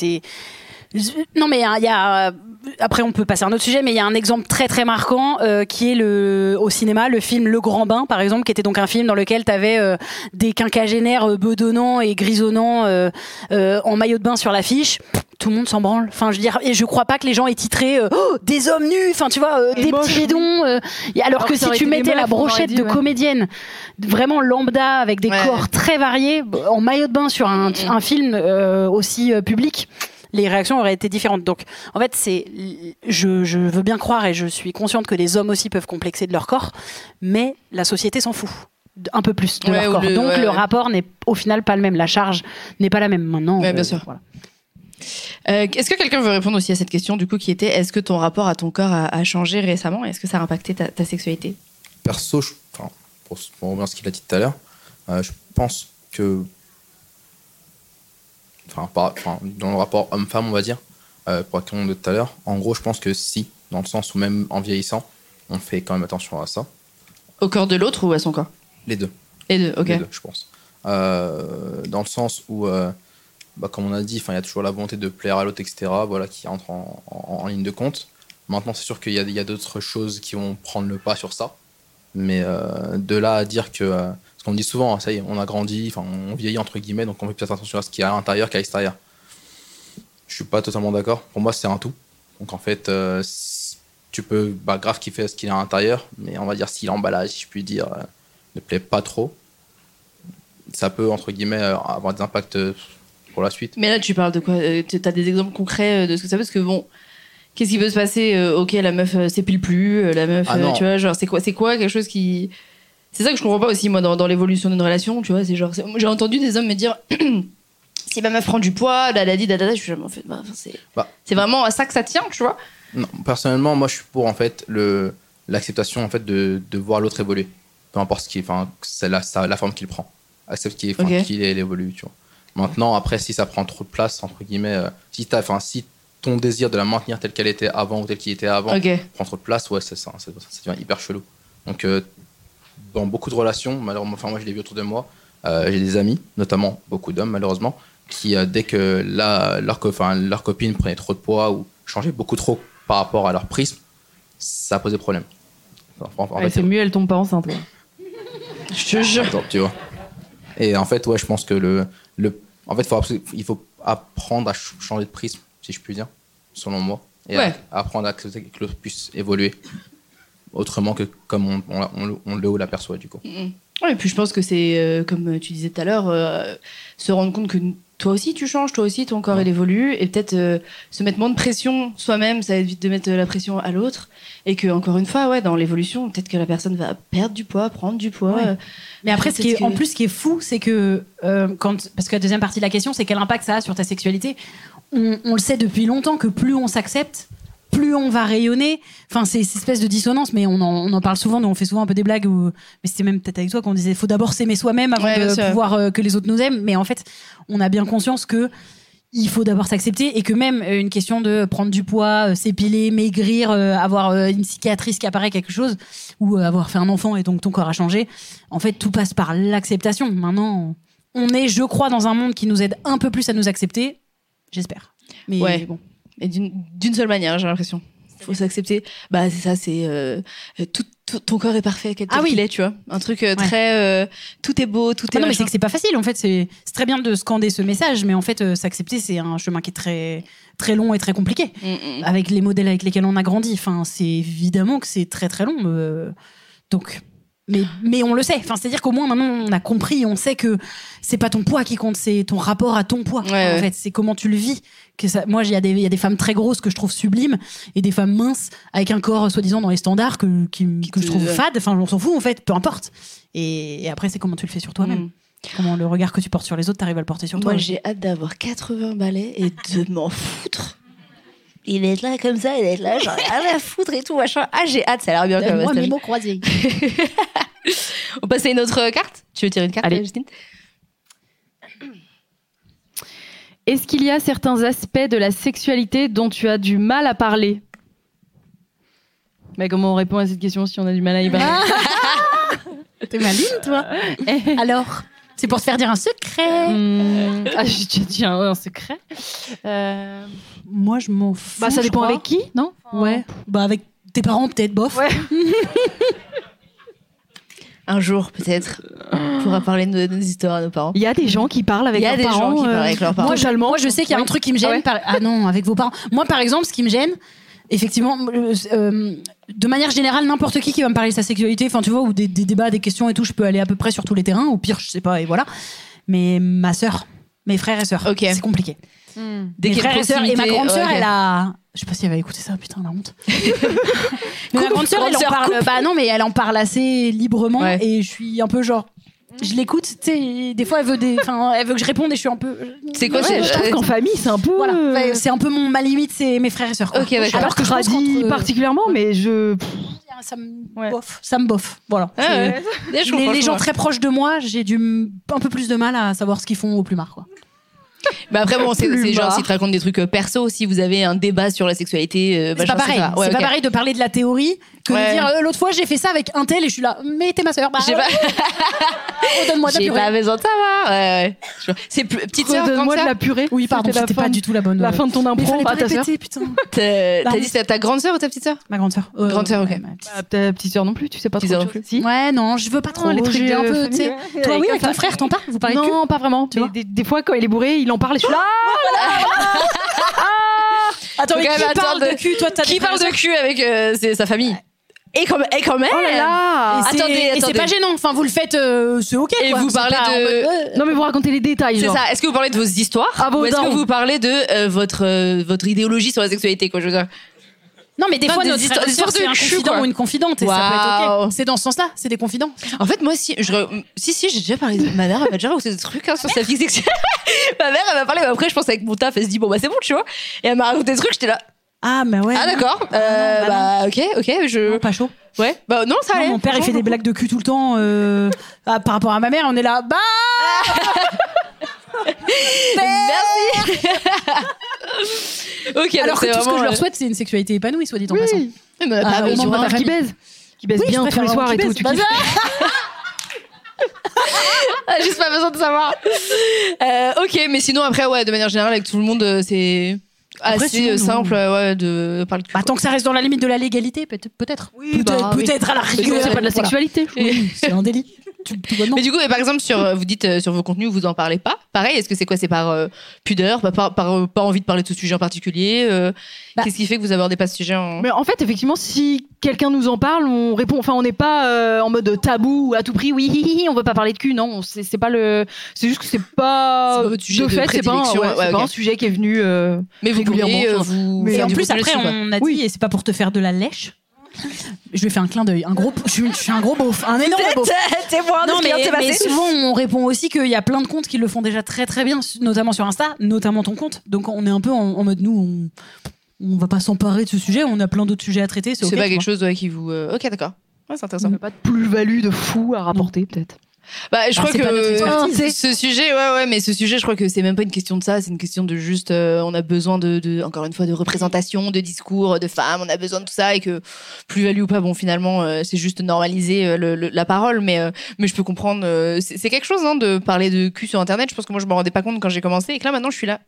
Non, mais il y a. euh, Après, on peut passer à un autre sujet, mais il y a un exemple très très marquant euh, qui est le au cinéma, le film Le Grand Bain, par exemple, qui était donc un film dans lequel tu avais des quinquagénaires euh, bedonnants et grisonnants euh, euh, en maillot de bain sur l'affiche. Tout le monde s'en branle. Enfin, je veux dire, et je crois pas que les gens aient titré euh, Oh, des hommes nus. Enfin, tu vois, euh, des petits bidons. euh, et alors, Alors que si tu mettais la brochette dit, de ouais. comédienne, vraiment lambda, avec des Ouais. corps très variés, en maillot de bain sur un, un film euh, aussi euh, public, les réactions auraient été différentes. Donc, en fait, c'est, je, je veux bien croire et je suis consciente que les hommes aussi peuvent complexer de leur corps, mais la société s'en fout un peu plus de Ouais, leur corps. le- Donc, ouais, le ouais. rapport n'est au final pas le même. La charge n'est pas la même maintenant. Ouais, bien sûr. voilà. Euh, Est-ce que quelqu'un veut répondre aussi à cette question, du coup, qui était est-ce que ton rapport à ton corps a, a changé récemment? Est-ce que ça a impacté ta, ta sexualité? Perso, je- enfin, pour, pour revenir à ce qu'il a dit tout à l'heure, euh, je pense que. Enfin, par- enfin, dans le rapport homme-femme, on va dire, euh, pour répondre de tout à l'heure, en gros, je pense que si, dans le sens où même en vieillissant, on fait quand même attention à ça. Au corps de l'autre ou à son corps? Les deux. Les deux, ok. Les deux, je pense. Euh, dans le sens où, euh, bah, comme on a dit, il y a toujours la volonté de plaire à l'autre, etc., voilà, qui entre en, en- en ligne de compte. Maintenant, c'est sûr qu'il y a, il y a d'autres choses qui vont prendre le pas sur ça. Mais euh, de là à dire que. Parce qu'on dit souvent, ça y est, on a grandi, enfin, on vieillit, entre guillemets, donc on fait plus attention à ce qu'il y a à l'intérieur qu'à l'extérieur. Je suis pas totalement d'accord. Pour moi, c'est un tout. Donc en fait, euh, tu peux bah, grave kiffer ce qu'il y a à l'intérieur, mais on va dire si l'emballage, si je puis dire, euh, ne plaît pas trop, ça peut, entre guillemets, euh, avoir des impacts pour la suite. Mais là, tu parles de quoi Tu as des exemples concrets de ce que ça veut Parce que bon, qu'est-ce qui peut se passer Ok, la meuf s'épile plus, la meuf, Ah tu vois, genre, c'est quoi, c'est quoi quelque chose qui. C'est ça que je comprends pas aussi, moi, dans, dans l'évolution d'une relation, tu vois, c'est genre. J'ai entendu des hommes me dire. Si ma meuf prend du poids, la la di, da, da, da, je suis jamais en fait. bah, c'est Bah. c'est vraiment à ça que ça tient, tu vois. Non, personnellement, moi, je suis pour en fait le l'acceptation en fait de, de voir l'autre évoluer, peu importe ce qui, enfin, c'est la, ça- la forme qu'il prend, accepte qu'il enfin, Ok. qu'il est- il évolue, tu vois. Maintenant, après, si ça prend trop de place entre guillemets, euh, si t'as, enfin, si ton désir de la maintenir telle qu'elle était avant ou telle qu'il était avant prend trop de place, ouais, c'est ça, ça, ça devient hyper chelou. Donc, euh, dans beaucoup de relations, malheureusement, enfin, moi, je l'ai vu autour de moi, euh, j'ai des amis, notamment beaucoup d'hommes, malheureusement, qui, euh, dès que la, leur, co- enfin, leur copine prenait trop de poids ou changeait beaucoup trop par rapport à leur prisme, ça posait problème. Enfin, en- en Ouais, fait, c'est mieux, elle tombe pas enceinte. Je te jure. Attends, tu vois. Et en fait, ouais, je pense que le, le en fait, faut il faut apprendre à ch- changer de prisme, si je puis dire, selon moi, et Ouais. à- apprendre à accepter que l'autre puisse évoluer autrement que comme on, on, on le- on le l'aperçoit du coup. Ouais, et puis je pense que c'est, euh, comme tu disais tout à l'heure, euh, se rendre compte que toi aussi tu changes, toi aussi ton corps il évolue, et peut-être euh, se mettre moins de pression soi-même, ça évite de mettre de la pression à l'autre, et que encore une fois, ouais, dans l'évolution, peut-être que la personne va perdre du poids, prendre du poids. Ouais. euh, Mais après, ce qui est, Peut-être en plus, ce qui est fou, c'est que euh, quand, parce que la deuxième partie de la question, c'est quel impact ça a sur ta sexualité? On, on le sait depuis longtemps que plus on s'accepte, plus on va rayonner. Enfin, c'est cette espèce de dissonance, mais on en, on en parle souvent. Nous, on fait souvent un peu des blagues. Où, mais c'était même peut-être avec toi qu'on disait, faut d'abord s'aimer soi-même avant Ouais, de sûr. pouvoir euh, que les autres nous aiment. Mais en fait, on a bien conscience que il faut d'abord s'accepter et que même euh, une question de prendre du poids, euh, s'épiler, maigrir, euh, avoir euh, une cicatrice qui apparaît quelque chose ou avoir fait un enfant et donc ton corps a changé. En fait, tout passe par l'acceptation. Maintenant, on est, je crois, dans un monde qui nous aide un peu plus à nous accepter. J'espère. Mais Ouais. bon. Et d'une seule manière, j'ai l'impression. Faut s'accepter. Bah, c'est ça, c'est. euh, tout, tout- ton corps est parfait, tel Ah oui. qu'il est, tu vois. Un truc euh, Ouais. très. euh, tout est beau, tout Ah est. non, mais c'est que c'est pas facile. En fait, c'est c'est très bien de scander ce message, mais en fait, s'accepter, c'est un chemin qui est très, très long et très compliqué. Mm, mm. Avec les modèles avec lesquels on a grandi. Enfin, c'est évidemment que c'est très, très long. donc. Mais, mais on le sait. Enfin, c'est-à-dire qu'au moins maintenant on a compris, on sait que c'est pas ton poids qui compte, c'est ton rapport à ton poids. Ouais, en ouais. fait, c'est comment tu le vis. Que ça, moi, il y, a des- il y a des femmes très grosses que je trouve sublimes et des femmes minces avec un corps soi-disant dans les standards que, qui, que je trouve fade. Enfin, on s'en fout en fait, peu importe. Et, et après, c'est comment tu le fais sur toi-même. Mm. Comment le regard que tu portes sur les autres, t'arrives à le porter sur toi. Moi, j'ai hâte d'avoir 80 balais et de m'en foutre. il est là comme ça, il est là, genre rien à foutre et tout, machin. Ah, j'ai hâte, ça a l'air bien quand même. Moi, mes mots croisés. On passe à une autre carte? Tu veux tirer une carte, Allez. Justine? Est-ce qu'il y a certains aspects de la sexualité dont tu as du mal à parler? Mais comment on répond à cette question si on a du mal à y parler? T'es maline, toi. Alors, c'est pour te faire dire un secret. Hmm, Ah, j'ai déjà dit un, un secret. Euh, Moi, je m'en fous. bah, ça je dépend crois. avec qui, non? Ouais. Bah, avec tes parents, peut-être, bof. Ouais. Un jour, peut-être, on pourra parler de nos, de nos histoires à nos parents. Il y a des gens qui parlent avec Il y a leurs des gens parents. qui parlent euh, avec leurs parents. Moi, je, moi, je sais qu'il y a un truc qui me gêne. Ah ouais par- Ah non, avec vos parents. Moi, par exemple, ce qui me gêne, effectivement, euh, euh, de manière générale, n'importe qui qui va me parler de sa sexualité, enfin, tu vois, ou des, des débats, des questions et tout, je peux aller à peu près sur tous les terrains, ou pire, je sais pas, et voilà. Mais ma sœur, mes frères et sœurs, Ok. c'est compliqué. hmm. Dès mes frères et sœurs, et ma grande sœur, elle a. Je sais pas si elle va écouter ça, putain, la honte. mais ma Coupe, grande sœur, elle en parle. coupe. Bah non, mais elle en parle assez librement, Ouais. et je suis un peu genre. Je l'écoute, tu sais, des fois elle veut, des, enfin, elle veut que je réponde et je suis un peu. C'est quoi Ouais, c'est- je trouve euh, qu'en famille, c'est un peu. Voilà, euh, Ouais, c'est un peu mon, ma limite, c'est mes frères et sœurs. Ok, d'accord. Alors que je Tradi qu'entre- particulièrement, mais je. ça me Ouais. bof, ça me bof. Voilà. Ah ouais. Les, gens très proches de moi, j'ai du un peu plus de mal à savoir ce qu'ils font au plumard, quoi. Mais après, bon, c'est genre si tu racontes des trucs euh, perso, si vous avez un débat sur la sexualité, euh, C'est machin, pas pareil. ça. Ouais, c'est ok. pas pareil de parler de la théorie que Ouais. de dire euh, l'autre fois j'ai fait ça avec un tel et je suis là. Mais t'es ma sœur. Bah, J'ai pas, oh, donne-moi ta j'ai purée. pas besoin de savoir. Ouais, ouais. C'est plus- petite sœur, Redonne-moi de la purée. Oui, pardon, C'était la pas de- du tout la bonne. La euh, fin de ton Mais impro, pas ta sœur. T'as dit c'est ta grande sœur ou ta petite sœur? Ma grande sœur. Euh, Grande sœur, ok. ouais, ma petite- Ah, Ta petite sœur non plus, tu sais pas Petite trop. de Ouais, non, je veux pas trop. les trucs J'ai de un peu. Toi, oui, avec ton frère, t'en parles Vous parlez de cul Non, pas vraiment. Mais des, fois, quand il est bourré, il en parle et je suis là. Attends, Faut mais quand qui même parle de cul Toi, t'as Qui parle de cul avec euh, sa famille? Et quand, et quand même Oh là là Et c'est- Attendez, et c'est attendez. pas gênant. Enfin, vous le faites, euh, c'est ok. Et quoi. vous C'est parlez pas en de- mode, euh, Non, mais vous racontez les détails. C'est genre. ça. Est-ce que vous parlez de vos histoires Ah, ou est-ce que vous parlez de euh, votre euh, votre idéologie sur la sexualité quoi je veux dire? Non, mais des fois, des notre histoires- frère et des sœur, histoires de c'est un cul, confident quoi. ou une confidente et ça peut être Waouh. ok. C'est dans ce sens-là, c'est des confidents. En fait, moi je re- si, si, j'ai déjà parlé. de- Ma mère, elle m'a déjà raconté des trucs hein, sur sa vie sexuelle. Ma mère, elle m'a parlé, mais après, je pense avec mon taf, elle se dit, bon, bah, c'est bon, tu vois. Et elle m'a raconté des trucs, j'étais là. Ah, mais ouais. Ah, d'accord. non, Euh, bah bah, ok, ok, je. Non, pas chaud. Ouais. Bah, non, ça Non, mon père, il fait des blagues de cul tout le temps. euh, ah, par rapport à ma mère, on est là. Bah Merci. ok, Alors que tout ce que je leur euh, souhaite, c'est une sexualité épanouie, soit dit en passant. Oui, mais a Ah, moment de de Mon ma qui famille. baise. Qui baise Oui, je bien préfère tous les soirs et tout. baise. Tu Bah, kiffes Ah, Juste pas besoin de savoir. Euh, ok, mais sinon, après, ouais, de manière générale, avec tout le monde, euh, c'est assez sinon, euh, simple ouais, de parler. Bah, tant que ça reste dans la limite de la légalité, peut- peut-être. peut-être bah, oui. peut-être à la rigueur. c'est pas de la Voilà. sexualité. Oui, c'est un délit. Tout, tout bonnement. Mais du coup, et par exemple, sur, euh, vous dites euh, sur vos contenus, vous en parlez pas. Pareil, est-ce que c'est quoi? C'est par euh, pudeur, par, par, par, euh, pas envie de parler de ce sujet en particulier euh, Bah. Qu'est-ce qui fait que vous abordez pas ce sujet en... Mais en fait, effectivement, si quelqu'un nous en parle, on répond. Enfin, on n'est pas euh, en mode tabou à tout prix. Oui, hi, hi, hi, on veut pas parler de cul. Non, c'est pas le. C'est juste que c'est pas. Pas votre sujet de fait, c'est pas, un- ouais, ouais, c'est pas ok. un sujet qui est venu. euh, Mais vous pourriez euh, vous. Et faire en plus, après, on a dit, et c'est pas pour te faire de la lèche. Je vais faire un clin d'œil. Un gros, je suis, je suis un gros beauf, un énorme beauf. Témoin Non, mais, mais souvent, on répond aussi qu'il y a plein de comptes qui le font déjà très très bien, notamment sur Insta, notamment ton compte. Donc, on est un peu en, en mode nous, on, on va pas s'emparer de ce sujet, on a plein d'autres sujets à traiter. C'est pas quelque vois. chose ouais, qui vous. euh, Ok, d'accord. Ouais, c'est intéressant. on n'a pas de plus-value de fou à rapporter, peut-être. Bah, je Ah, crois que expertise. ce sujet, ouais, ouais, mais ce sujet, je crois que c'est même pas une question de ça, c'est une question de juste, euh, on a besoin de, de, encore une fois, de représentation, de discours, de femmes, on a besoin de tout ça et que plus-value ou pas, bon, finalement, euh, c'est juste normaliser euh, le- le- la parole, mais, euh, mais je peux comprendre, euh, c'est c'est quelque chose, hein, de parler de cul sur Internet. Je pense que moi, je me rendais pas compte quand j'ai commencé et que là, maintenant, je suis là.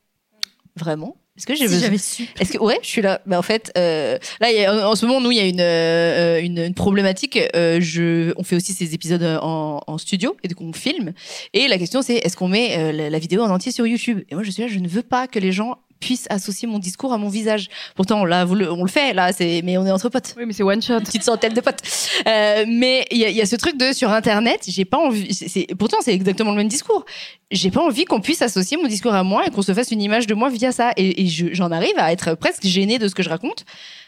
Vraiment? Est-ce que j'ai Si besoin j'avais su. est-ce que ouais, je suis là. Bah en fait, euh, là, y a- en ce moment, nous, il y a une euh, une, une problématique. Euh, je, on fait aussi ces épisodes en, en studio et donc on filme. Et la question, c'est est-ce qu'on met euh, la, la vidéo en entier sur YouTube? Et moi, je suis là, je ne veux pas que les gens puissent associer mon discours à mon visage. Pourtant, là, vous le- on le fait, là, c'est, mais on est entre potes Oui, mais c'est one shot. une petite centaine de potes. Euh, mais il y, y a ce truc de sur Internet, j'ai pas envie. pourtant, c'est exactement le même discours. J'ai pas envie qu'on puisse associer mon discours à moi et qu'on se fasse une image de moi via ça. Et, et je- j'en arrive à être presque gênée de ce que je raconte.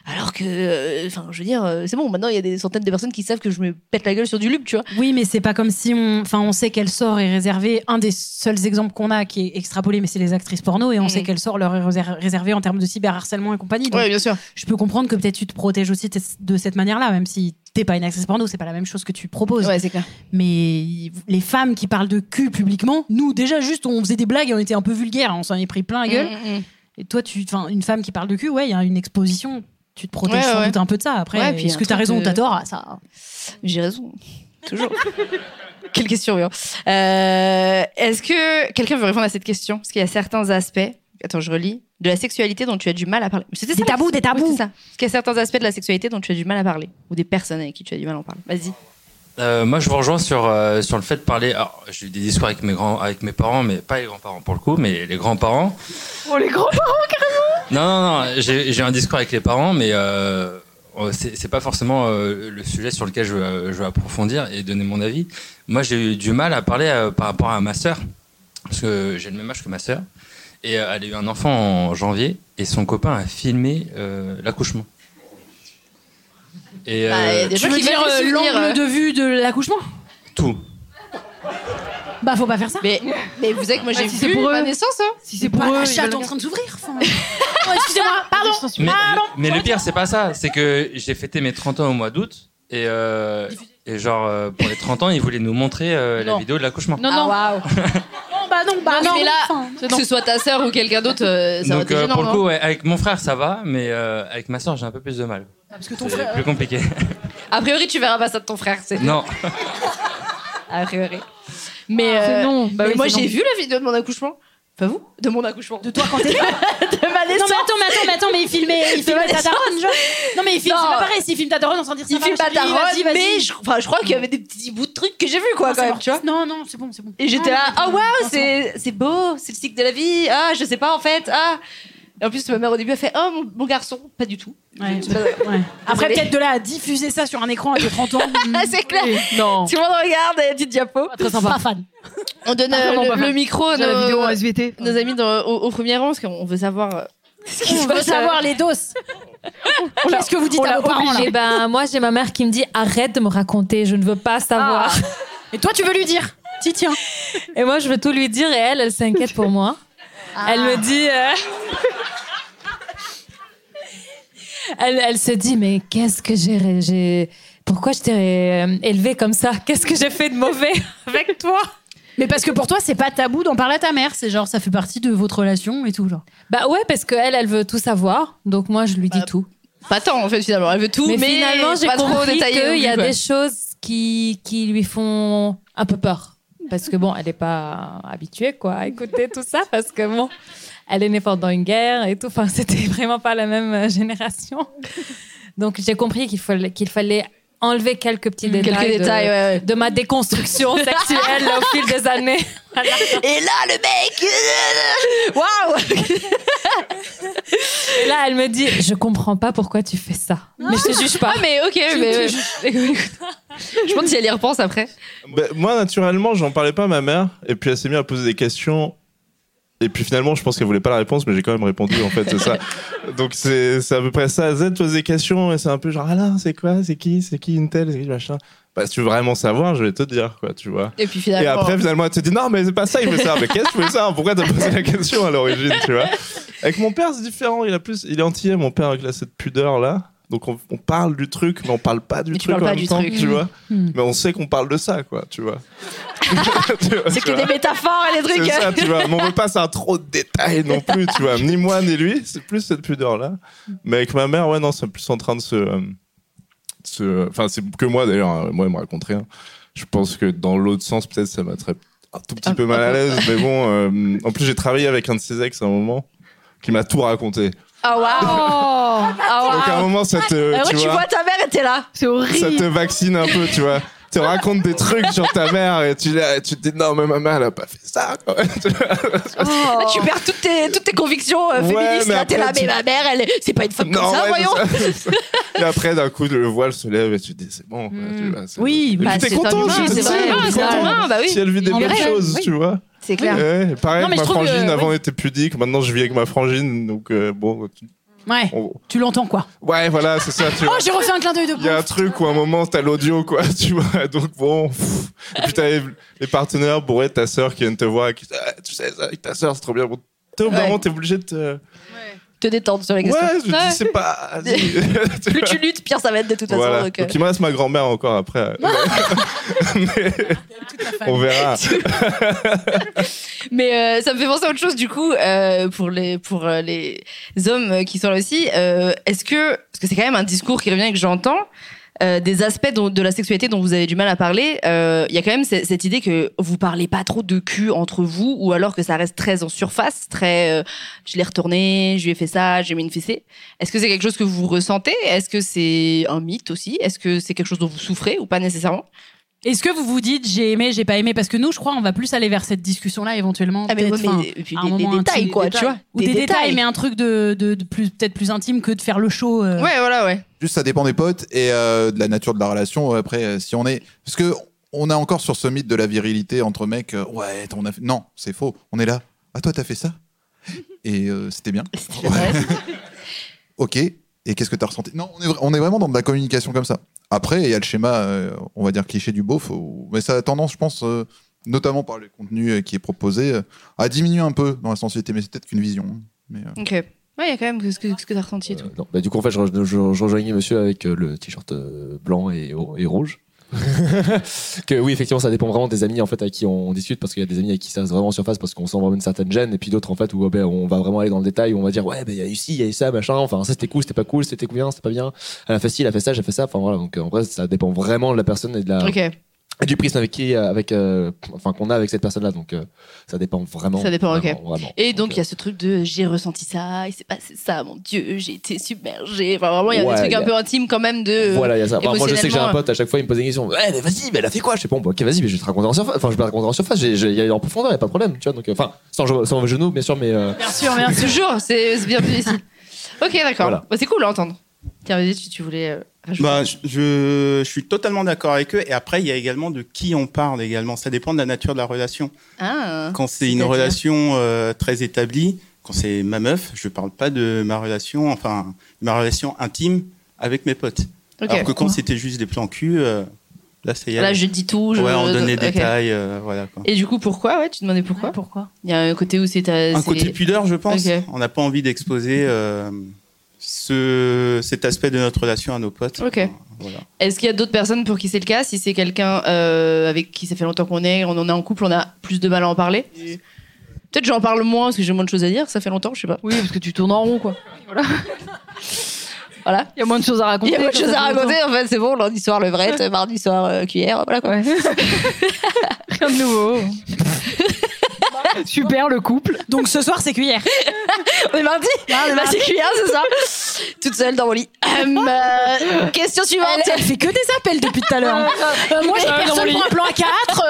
Alors que, euh, enfin, je veux dire, euh, c'est bon, maintenant il y a des centaines de personnes qui savent que je me pète la gueule sur du lube, tu vois. Oui, mais c'est pas comme si on, enfin, on sait quel sort est réservé. Un des seuls exemples qu'on a qui est extrapolé, mais c'est les actrices porno, et on Mhm. sait quel sort leur est réser- réservé en termes de cyberharcèlement et compagnie. Donc, bien sûr. je peux comprendre que peut-être tu te protèges aussi de cette manière-là, même si t'es pas une actrice porno, c'est pas la même chose que tu proposes. Ouais, c'est clair. Mais les femmes qui parlent de cul publiquement, nous déjà juste on faisait des blagues et on était un peu vulgaires, on s'en est pris plein la gueule. Mm, mm, mm. Et toi, tu, une femme qui parle de cul, ouais, il y a une exposition. Tu te protèges Ouais, sans ouais. doute un peu de ça. Après, est-ce que t'as raison ou de- t'as tort? Ah, Ça. J'ai raison. Toujours. Quelle question, bien. Euh, Est-ce que quelqu'un veut répondre à cette question? Parce qu'il y a certains aspects, attends, je relis, de la sexualité dont tu as du mal à parler. C'était Des tabous, des tabous. Oui, c'est ça. Parce qu'il y a certains aspects de la sexualité dont tu as du mal à parler. Ou des personnes avec qui tu as du mal à en parler. Vas-y. Euh, moi, je vous rejoins sur, euh, sur le fait de parler. Alors, j'ai eu des discours avec mes, grands, avec mes parents, mais pas les grands-parents pour le coup, mais les grands-parents. Oh, les grands Non, non, non, j'ai un discours avec les parents, mais euh, euh, c'est c'est pas forcément euh, le sujet sur lequel je veux, je veux approfondir et donner mon avis. Moi, j'ai eu du mal à parler euh, par rapport à ma sœur, parce que j'ai le même âge que ma sœur, et euh, elle a eu un enfant en janvier, et son copain a filmé euh, l'accouchement. Et Bah, il y a euh, Tu veux qui dire veulent euh, l'angle euh. de vue de l'accouchement? Tout. Bah, faut pas faire ça. Mais, mais vous savez que moi j'ai si c'est vu pour eux. ma naissance, hein Si c'est pour eux, la ils chatte en train de s'ouvrir. enfin. Oh, Excusez-moi, pardon. Mais, le pire, c'est pas ça. C'est que j'ai fêté mes 30 ans au mois d'août. Et, euh, et genre, euh, pour les 30 ans, ils voulaient nous montrer euh, la Non. vidéo de l'accouchement. Non, non. Ah, bah non, bah Non, non. mais là, enfin. Que ce soit ta sœur ou quelqu'un d'autre, euh, ça va Donc, être euh, pour le coup, ouais, avec mon frère, ça va. Mais euh, avec ma soeur, j'ai un peu plus de mal. Parce que ton C'est frère. plus compliqué. A priori, tu verras pas ça de ton frère, c'est non. A priori. Mais, C'est euh, non. Bah mais oui, moi c'est j'ai vu la vidéo de mon accouchement. Pas vous De mon accouchement. De toi quand t'es. de ma Non naissance. mais attends, mais attends, mais attends, mais il filmait, il filmait ma ta daronne, genre. Non mais il filme, Non. c'est pas pareil, s'il filme ta daronne, on s'en dire ça Il filme ta vas-y. mais je, enfin, je crois qu'il y avait des petits bouts de trucs que j'ai vus, quoi, Non, quand même, bon. tu vois. Non, non, c'est bon, c'est bon. Et j'étais Non, là, non, ah non, waouh, non, c'est c'est beau, c'est le cycle de la vie. Ah, je sais pas en fait. Ah. Et en plus, ma mère au début a fait, oh mon, mon garçon, pas du tout. Ouais. Ouais. Après, peut-être de là à diffuser ça sur un écran avec 30 ans. Ah, c'est clair. Non. Tout le monde regarde, et petite diapo. Très sympa. Pas fan. On donne Ah, euh, vraiment le, pas le micro à J'ai la nos, vidéo en SVT. nos amis dans- au, au premier rang, parce qu'on veut savoir euh, ce qui On se veut passe. savoir les doses. Qu'est-ce que vous dites on à l'a vos parents là Eh ben, moi, j'ai ma mère qui me dit arrête de me raconter, je ne veux pas savoir. Et toi, tu veux lui dire? Tiens, tiens. Et moi, je veux tout lui dire et elle, elle s'inquiète pour moi. Elle me dit. euh, elle, elle se dit mais qu'est-ce que j'ai. j'ai- Pourquoi je t'ai euh, élevée comme ça? Qu'est-ce que j'ai fait de mauvais avec toi? Mais parce que pour toi, c'est pas tabou d'en parler à ta mère. C'est genre, ça fait partie de votre relation et tout, genre. Bah ouais, parce qu'elle, elle veut tout savoir. Donc moi, je lui dis Bah, tout. Pas tant, en fait, finalement. Elle veut tout, mais, Mais, finalement, j'ai pas trop compris qu'il y a quoi. des choses qui, qui lui font un peu peur. Parce que bon, elle n'est pas habituée quoi, à écouter tout ça. Parce que bon, elle est née pendant une guerre et tout. Enfin, c'était vraiment pas la même euh, génération. Donc j'ai compris qu'il fallait, qu'il fallait enlever quelques petits détails, Quelques de, détails, ouais, ouais. de ma déconstruction sexuelle au fil des années. Voilà. Et là, le mec euh, Waouh Et là, elle me dit Je comprends pas pourquoi tu fais ça. Mais je te juge pas. Ah, mais ok, mais. Je pense si elle y repense après. Bah, moi, naturellement, j'en parlais pas à ma mère. Et puis, elle s'est mise à poser des questions. Et puis, finalement, je pense qu'elle voulait pas la réponse, mais j'ai quand même répondu, en fait, c'est ça. Donc, c'est à peu près ça. Z pose des questions et c'est un peu genre, ah là, c'est quoi C'est qui C'est qui une telle C'est qui machin? Bah, si tu veux vraiment savoir, je vais te dire, quoi, tu vois. Et puis Et finalement. après, finalement, elle te dit, non, mais c'est pas ça, il veut ça. Mais qu'est-ce que tu veux ça Pourquoi t'as posé la question à l'origine, tu vois? Avec mon père, c'est différent. Il, a plus, il est entier, mon père, avec là, cette pudeur-là. Donc, on, on parle du truc, mais on parle pas du Mais tu truc parles en pas même du temps, truc. tu vois. Hmm. Mais on sait qu'on parle de ça, quoi, tu vois. C'est que des métaphores et des trucs. C'est ça, tu vois. Mais on veut pas ça trop de détails non plus, tu vois. Ni moi, ni lui. C'est plus cette pudeur-là. Mais avec ma mère, ouais, non, c'est plus en train de se. euh, Enfin, c'est que moi d'ailleurs. hein. Moi, elle me raconte rien. Je pense que dans l'autre sens, peut-être, ça m'attrape un tout petit peu mal à l'aise. Mais bon, euh, en plus, j'ai travaillé avec un de ses ex à un moment qui m'a tout raconté. Ah waouh Ah Donc à un waouh moment, ça te. Tu tu vois, vois ta mère était là. C'est horrible. ça te vaccine un peu, tu vois. Tu racontes des trucs sur ta mère et tu, et tu te dis non, mais ma mère, elle a pas fait ça. quoi. Tu vois. Là, tu perds toutes tes, toutes tes convictions euh, féministes. Là, t'es là, mais ma mère, elle, c'est pas une femme comme ça, ouais, voyons. ça. Et après, d'un coup, le voile se lève et tu te dis, c'est bon. quoi, Mm. tu vois, c'est- Oui, bah, t'es content, c'est vrai, bah. Si elle vit des vrai, choses, tu vois. C'est clair. Ouais, pareil, Non, mais ma je trouve que- frangine avant oui. était pudique, maintenant je vis avec ma frangine, donc euh, bon. tu- Ouais, on- tu l'entends quoi. Ouais, voilà, c'est ça, tu Oh, vois. j'ai refait un clin d'œil de Il y a un truc où à un moment t'as l'audio, quoi, tu vois, donc bon. pff. Et puis t'as les, les partenaires bourrés de ta sœur qui viennent te voir et qui disent, Ah, tu sais, ça, avec ta sœur, c'est trop bien. Bon, t'es au bout d'un Ouais. moment, t'es obligé de te. Te détendre sur la Ouais, question. je dis, c'est pas. Plus tu luttes, pire ça va être de toute façon. Donc, euh. Donc il me reste ma grand-mère encore après. Mais- on verra. Mais euh, ça me fait penser à autre chose du coup euh, pour les pour euh, les hommes qui sont là aussi. Euh, Est-ce que parce que c'est quand même un discours qui revient et que j'entends. Euh, des aspects de la sexualité dont vous avez du mal à parler, euh, il y a quand même ce- cette idée que vous parlez pas trop de cul entre vous, ou alors que ça reste très en surface, très euh, je l'ai retourné, je lui ai fait ça, j'ai mis une fessée. Est-ce que c'est quelque chose que vous ressentez? Est-ce que c'est un mythe aussi? Est-ce que c'est quelque chose dont vous souffrez ou pas nécessairement? Est-ce que vous vous dites j'ai aimé, j'ai pas aimé? Parce que nous, je crois, on va plus aller vers cette discussion-là éventuellement. Ah mais, ouais, et puis à un des, des moment détails intime, quoi, des tu détails. vois Ou des, détails, mais un truc de, de, de plus peut-être plus intime que de faire le show. euh. Ouais, voilà, ouais. Juste, ça dépend des potes et euh, de la nature de la relation. Après, euh, si on est. Parce que on a encore sur ce mythe de la virilité entre mecs. euh, ouais, on a fait. Non, c'est faux. On est là. Ah, toi, t'as fait ça? Et euh, c'était bien. Ouais. ok. Et qu'est-ce que t'as ressenti? Non, on est, vra- on est vraiment dans de la communication comme ça. Après, il y a le schéma, euh, on va dire cliché du beauf, où- mais ça a tendance, je pense, euh, notamment par le contenu euh, qui est proposé, euh, à diminuer un peu dans la sensibilité. Mais c'est peut-être qu'une vision. hein. Mais, Ok. Ouais, il y a quand même ce que, que t'as ressenti et tout. Euh, non. Bah, du coup, en fait, je, je- je rejoignais monsieur avec euh, le t-shirt euh, blanc et, et rouge. que oui, effectivement, ça dépend vraiment des amis en fait avec qui on discute parce qu'il y a des amis avec qui ça reste vraiment en surface parce qu'on sent vraiment une certaine gêne et puis d'autres en fait où ben, on va vraiment aller dans le détail où on va dire ouais, ben il y a eu ci, il y a eu ça, machin. Enfin, ça c'était cool, c'était pas cool, c'était bien, c'était pas bien. Elle a fait ci, elle a fait ça, j'ai fait ça. Enfin voilà, donc en vrai, ça dépend vraiment de la personne et de la Ok. Du prisme avec qui, euh, avec, euh, enfin qu'on a avec cette personne-là. Donc euh, ça dépend vraiment. Ça dépend, ok. vraiment, vraiment. Et donc, il y a ce truc de j'ai ressenti ça, il s'est passé ça, mon Dieu, j'ai été submergée. Enfin, vraiment, il y a Ouais, des trucs un peu intimes quand même de. Voilà, il y a ça. Enfin, moi, je sais que j'ai un pote, à chaque fois, il me pose des questions. Ouais, mais vas-y, mais elle a fait quoi? Je sais pas, bon, ok, vas-y, mais je vais te raconter en surface. Enfin, je vais te raconter en surface. Il y a en profondeur, il y a pas de problème, tu vois. Donc, enfin, sans, sans genou, bien sûr, mais. Bien sûr, bien sûr. Toujours, c'est c'est bien plus ici. Ok, d'accord. Voilà. Bah, c'est cool à entendre. Tiens, vas-y, tu, tu voulais. Bah, je, je suis totalement d'accord avec eux. Et après, il y a également de qui on parle également. Ça dépend de la nature de la relation. Ah. Quand c'est une relation euh, très établie, quand c'est ma meuf, je parle pas de ma relation, enfin, ma relation intime avec mes potes. Ok. Alors que quand c'était juste des plans cul, euh, là, ça y est. Là, je dis tout. Je... Ouais, on donne les ok. détails, euh, voilà. Quoi. Et du coup, pourquoi Ouais, tu demandais pourquoi Pourquoi Il y a un côté où c'est ta. Un c'est- côté pudeur, je pense. On n'a pas envie d'exposer euh, ce, cet aspect de notre relation à nos potes. Ok. Voilà. Est-ce qu'il y a d'autres personnes pour qui c'est le cas? Si c'est quelqu'un euh, avec qui ça fait longtemps qu'on est, on en est en couple, on a plus de mal à en parler? Peut-être j'en parle moins parce que j'ai moins de choses à dire, ça fait longtemps, je sais pas. Oui, parce que tu tournes en rond, quoi. Voilà. Il y a moins de choses à Il raconter. y a moins de choses à raconter, en fait, c'est bon, lundi soir levrette, mardi soir euh, cuillère, voilà quoi. Rien de nouveau. Super le couple. Donc ce soir, c'est cuillère. on est mardi Ah, Bah, c'est cuillère, c'est ça Toute seule dans mon lit. Hum, euh, question suivante. Elle, elle fait que des appels depuis tout à l'heure. hein. Euh, moi, j'ai personne pour un plan à 4.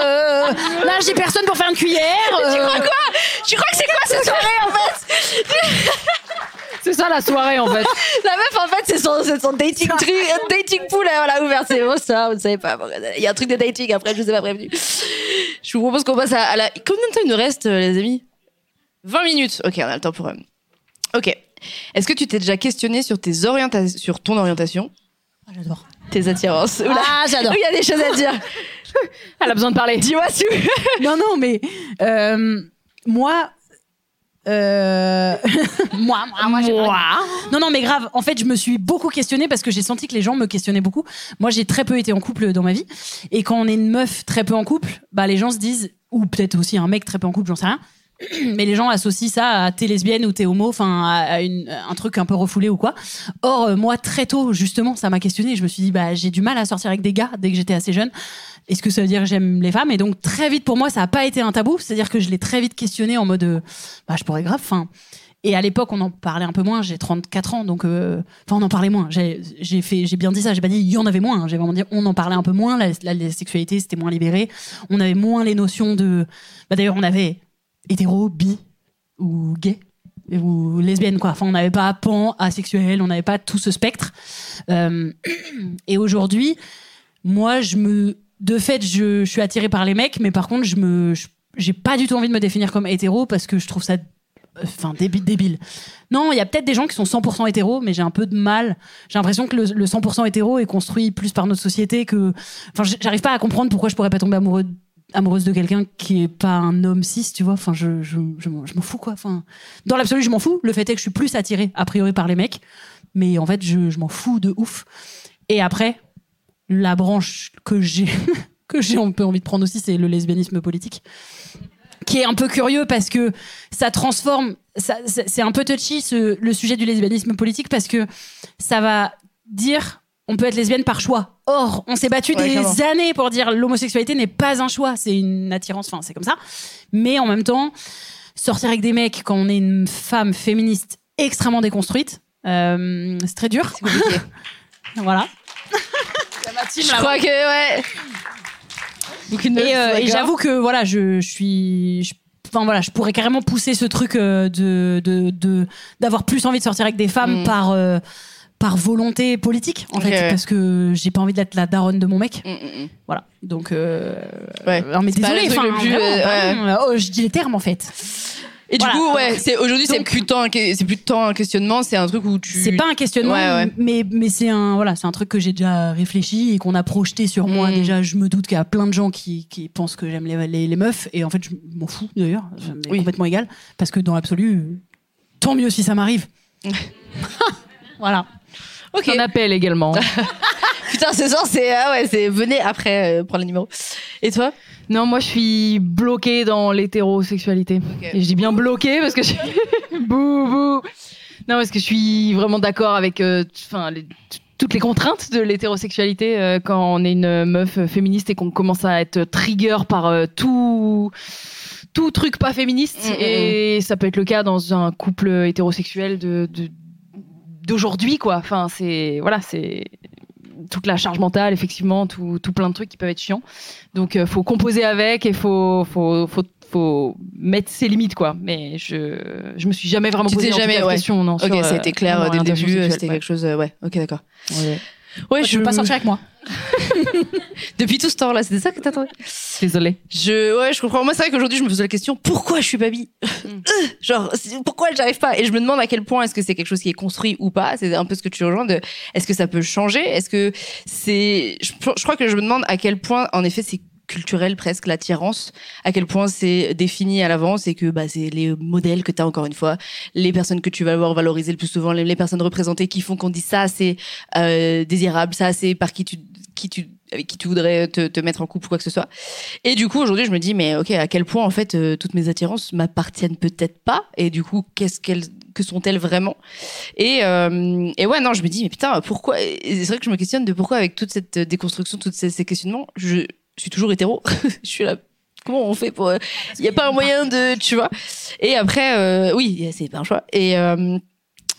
là, j'ai personne pour faire une cuillère. Tu euh, crois quoi? Tu crois que c'est quoi cette soirée en fait? C'est ça la soirée en fait. La meuf en fait c'est son, dating truc, dating pool elle a ouvert c'est bon ça vous ne savez pas. Il y a un truc de dating après je vous ai pas prévenu. Je vous propose qu'on passe à, à la. Combien de temps il nous reste euh, les amis? 20 minutes. Ok on a le temps pour. euh, Ok. Est-ce que tu t'es déjà questionné sur tes orientations, sur ton orientation, Ah, J'adore. tes attirances Oula. Ah, j'adore. Il y a des choses à dire. Elle a besoin de parler. Dis-moi Sue. Non, non, mais euh, moi. Euh, moi, moi, moi, j'ai- Non, non, mais grave. En fait, je me suis beaucoup questionnée parce que j'ai senti que les gens me questionnaient beaucoup. Moi, j'ai très peu été en couple dans ma vie. Et quand on est une meuf très peu en couple, bah, les gens se disent, ou peut-être aussi un mec très peu en couple, j'en sais rien. Mais les gens associent ça à t'es lesbienne ou t'es homo, enfin à un truc un peu refoulé ou quoi. Or, euh, moi, très tôt, justement, ça m'a questionné. Je me suis dit, bah, j'ai du mal à sortir avec des gars dès que j'étais assez jeune. Est-ce que ça veut dire que j'aime les femmes? Et donc, très vite, pour moi, ça n'a pas été un tabou. C'est-à-dire que je l'ai très vite questionné en mode, euh, bah, je pourrais grave. Enfin, et à l'époque, on en parlait un peu moins. J'ai 34 ans, donc, euh, enfin, on en parlait moins. J'ai fait, j'ai bien dit ça. J'ai pas dit il y en avait moins. hein. J'ai vraiment dit on en parlait un peu moins. La sexualité, c'était moins libéré. On avait moins les notions de. Bah, d'ailleurs, on avait hétéro, bi ou gay ou lesbienne quoi. Enfin, on n'avait pas pan, asexuel, on n'avait pas tout ce spectre. Euh, et aujourd'hui, moi, je me, de fait, je, suis attirée par les mecs, mais par contre, je me, j'ai pas du tout envie de me définir comme hétéro parce que je trouve ça enfin débile débile. Non, il y a peut-être des gens qui sont 100% hétéros, mais j'ai un peu de mal. J'ai l'impression que le, le 100% hétéro est construit plus par notre société que. Enfin, j'arrive pas à comprendre pourquoi je pourrais pas tomber amoureux amoureuse de quelqu'un qui est pas un homme cis, tu vois. Enfin, je, je, je, je m'en fous, quoi. Enfin, dans l'absolu, je m'en fous. Le fait est que je suis plus attirée, a priori, par les mecs. Mais en fait, je, je m'en fous de ouf. Et après, la branche que j'ai, que j'ai un peu envie de prendre aussi, c'est le lesbianisme politique qui est un peu curieux parce que ça transforme, ça- c'est un peu touchy ce- le sujet du lesbianisme politique parce que ça va dire on peut être lesbienne par choix. Or, on s'est battu Ouais, des clairement. années pour dire l'homosexualité n'est pas un choix, c'est une attirance, enfin c'est comme ça. Mais en même temps, sortir avec des mecs quand on est une femme féministe extrêmement déconstruite, euh, c'est très dur. voilà. Je crois que, ouais. Et, euh, et j'avoue que voilà, je, je suis. je- Enfin voilà, je pourrais carrément pousser ce truc euh, de de- de d'avoir plus envie de sortir avec des femmes Mm. par euh, par volonté politique en fait, ouais. parce que j'ai pas envie d'être la daronne de mon mec. Mm, mm, mm. Voilà. Donc euh, Ouais. non, mais désolé, enfin plus, vraiment, oh, je dis les termes en fait. Et du coup, ouais, c'est aujourd'hui, c'est plus tant, c'est plus tant un questionnement, c'est un truc où tu. C'est pas un questionnement, Ouais, ouais. mais, mais c'est un, voilà, c'est un truc que j'ai déjà réfléchi et qu'on a projeté sur moi. Déjà, je me doute qu'il y a plein de gens qui, qui pensent que j'aime les, les, les meufs et en fait, je m'en fous d'ailleurs. Oui. complètement égal parce que dans l'absolu, tant mieux si ça m'arrive. voilà. Ok. Un appel également. Putain, ce soir, c'est ah ouais, c'est venez après euh, prendre le numéro. Et toi? Non, moi je suis bloquée dans l'hétérosexualité. Ok. Et je dis bien bloquée parce que je bouh bouh. Non, parce que je suis vraiment d'accord avec euh, t- enfin les- t- toutes les contraintes de l'hétérosexualité euh, quand on est une meuf euh, féministe et qu'on commence à être trigger par euh, tout tout truc pas féministe Mm, mm, et ça peut être le cas dans un couple hétérosexuel de de- d'aujourd'hui quoi. Enfin, c'est voilà, c'est toute la charge mentale, effectivement, tout, tout plein de trucs qui peuvent être chiants. Donc, euh, faut composer avec et faut, faut, faut, faut mettre ses limites, quoi. Mais je, je me suis jamais vraiment Tu posé jamais- ouais. questions, non. Ok, sur, ça a été clair euh, dès le début, euh, c'était ouais. quelque chose. euh, ouais, ok, d'accord. Ouais. Ouais, tu veux pas sortir avec moi Depuis tout ce temps-là, c'était ça que t'attendais Désolée. Je, ouais, je comprends. Moi, c'est vrai qu'aujourd'hui, je me pose la question pourquoi je suis pas bi Genre, c'est- pourquoi j'arrive pas? Et je me demande à quel point est-ce que c'est quelque chose qui est construit ou pas. C'est un peu ce que tu rejoins. De, est-ce que ça peut changer? Est-ce que c'est. Je, je crois que je me demande à quel point, en effet, c'est culturel presque l'attirance à quel point c'est défini à l'avance et que bah c'est les modèles que tu as encore une fois les personnes que tu vas voir valoriser le plus souvent les, personnes représentées qui font qu'on dit ça c'est euh, désirable ça c'est par qui tu qui tu avec qui tu voudrais te, te mettre en couple ou quoi que ce soit. Et du coup aujourd'hui je me dis mais ok à quel point en fait euh, toutes mes attirances m'appartiennent peut-être pas et du coup qu'est-ce qu'elles que sont-elles vraiment? Et, euh, et ouais non je me dis mais putain pourquoi? C'est vrai que je me questionne de pourquoi avec toute cette déconstruction tous ces, ces questionnements je suis toujours hétéro. Je suis là comment on fait pour il n'y a pas un moyen de tu vois. Et après euh, oui c'est pas un choix. Et euh,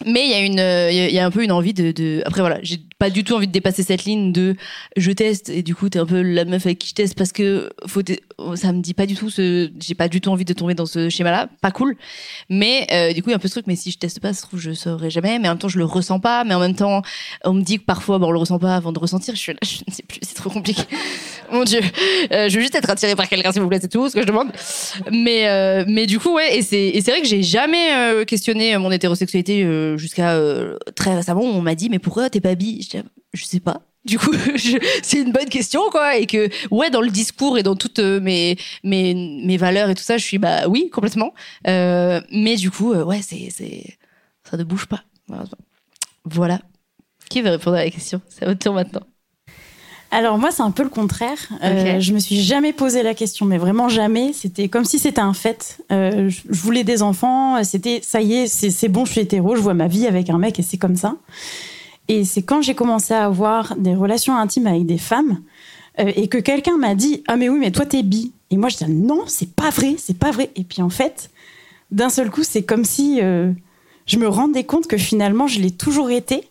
mais il y a une euh, il y a- un peu une envie de, de... après voilà j'ai pas du tout envie de dépasser cette ligne de je teste et du coup t'es un peu la meuf avec qui je teste parce que faut ça me dit pas du tout ce j'ai pas du tout envie de tomber dans ce schéma là pas cool. Mais euh, du coup il y a un peu ce truc mais si je teste pas ça se trouve je saurais jamais. Mais en même temps je le ressens pas. Mais en même temps on me dit que parfois bon, on le ressent pas avant de ressentir. Je suis là je ne sais plus c'est trop compliqué mon dieu. Euh, je veux juste être attirée par quelqu'un s'il vous plaît c'est tout ce que je demande. Mais euh, mais du coup ouais et c'est vrai que j'ai jamais euh, questionné mon hétérosexualité jusqu'à très récemment. On m'a dit mais pourquoi t'es pas bi? Je, dis, je sais pas. Du coup c'est une bonne question quoi. Et que ouais dans le discours et dans toutes mes mes mes valeurs et tout ça je suis bah oui complètement. Mais du coup ouais c'est ça ne bouge pas voilà. Qui veut répondre à la question? C'est à votre tour maintenant Alors moi, c'est un peu le contraire. Euh, je me suis jamais posé la question, mais vraiment jamais. C'était comme si c'était un fait. Euh, je voulais des enfants. C'était ça y est, c'est c'est bon, je suis hétéro, je vois ma vie avec un mec et c'est comme ça. Et c'est quand j'ai commencé à avoir des relations intimes avec des femmes euh, et que quelqu'un m'a dit ah mais oui mais toi t'es bi. Et moi je dis non c'est pas vrai, c'est pas vrai. Et puis en fait, d'un seul coup c'est comme si euh, je me rendais compte que finalement je l'ai toujours été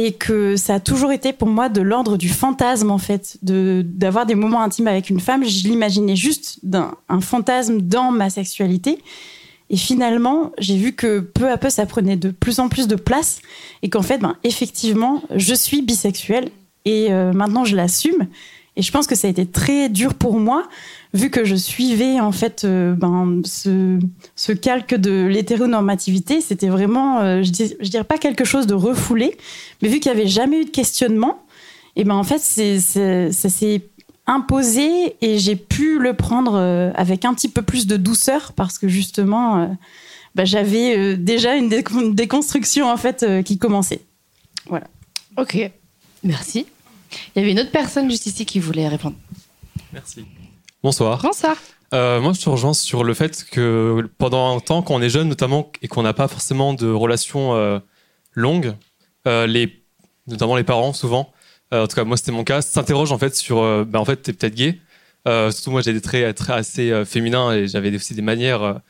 et que ça a toujours été pour moi de l'ordre du fantasme en fait de d'avoir des moments intimes avec une femme. Je l'imaginais juste d'un un fantasme dans ma sexualité. Et finalement j'ai vu que peu à peu ça prenait de plus en plus de place. Et qu'en fait ben effectivement je suis bisexuelle. Et euh, maintenant je l'assume Et je pense que ça a été très dur pour moi, vu que je suivais en fait euh, ben, ce, ce calque de l'hétéronormativité. C'était vraiment, euh, je, dis- dirais pas quelque chose de refoulé, mais vu qu'il n'y avait jamais eu de questionnement, et ben en fait ça s'est imposé et j'ai pu le prendre euh, avec un petit peu plus de douceur parce que justement, bah, j'avais déjà une décon- déconstruction en fait qui commençait. Voilà. Ok, merci. Il y avait une autre personne juste ici qui voulait répondre. Merci. Bonsoir. Bonsoir. Euh, moi, je te rejoins sur le fait que pendant un temps, quand on est jeune notamment, et qu'on n'a pas forcément de relations euh, longues, euh, les, notamment les parents, souvent, euh, en tout cas moi c'était mon cas, s'interrogent en fait sur, euh, ben, en fait, t'es peut-être gay. Euh, surtout moi j'ai des traits, traits assez euh, féminins et j'avais aussi des manières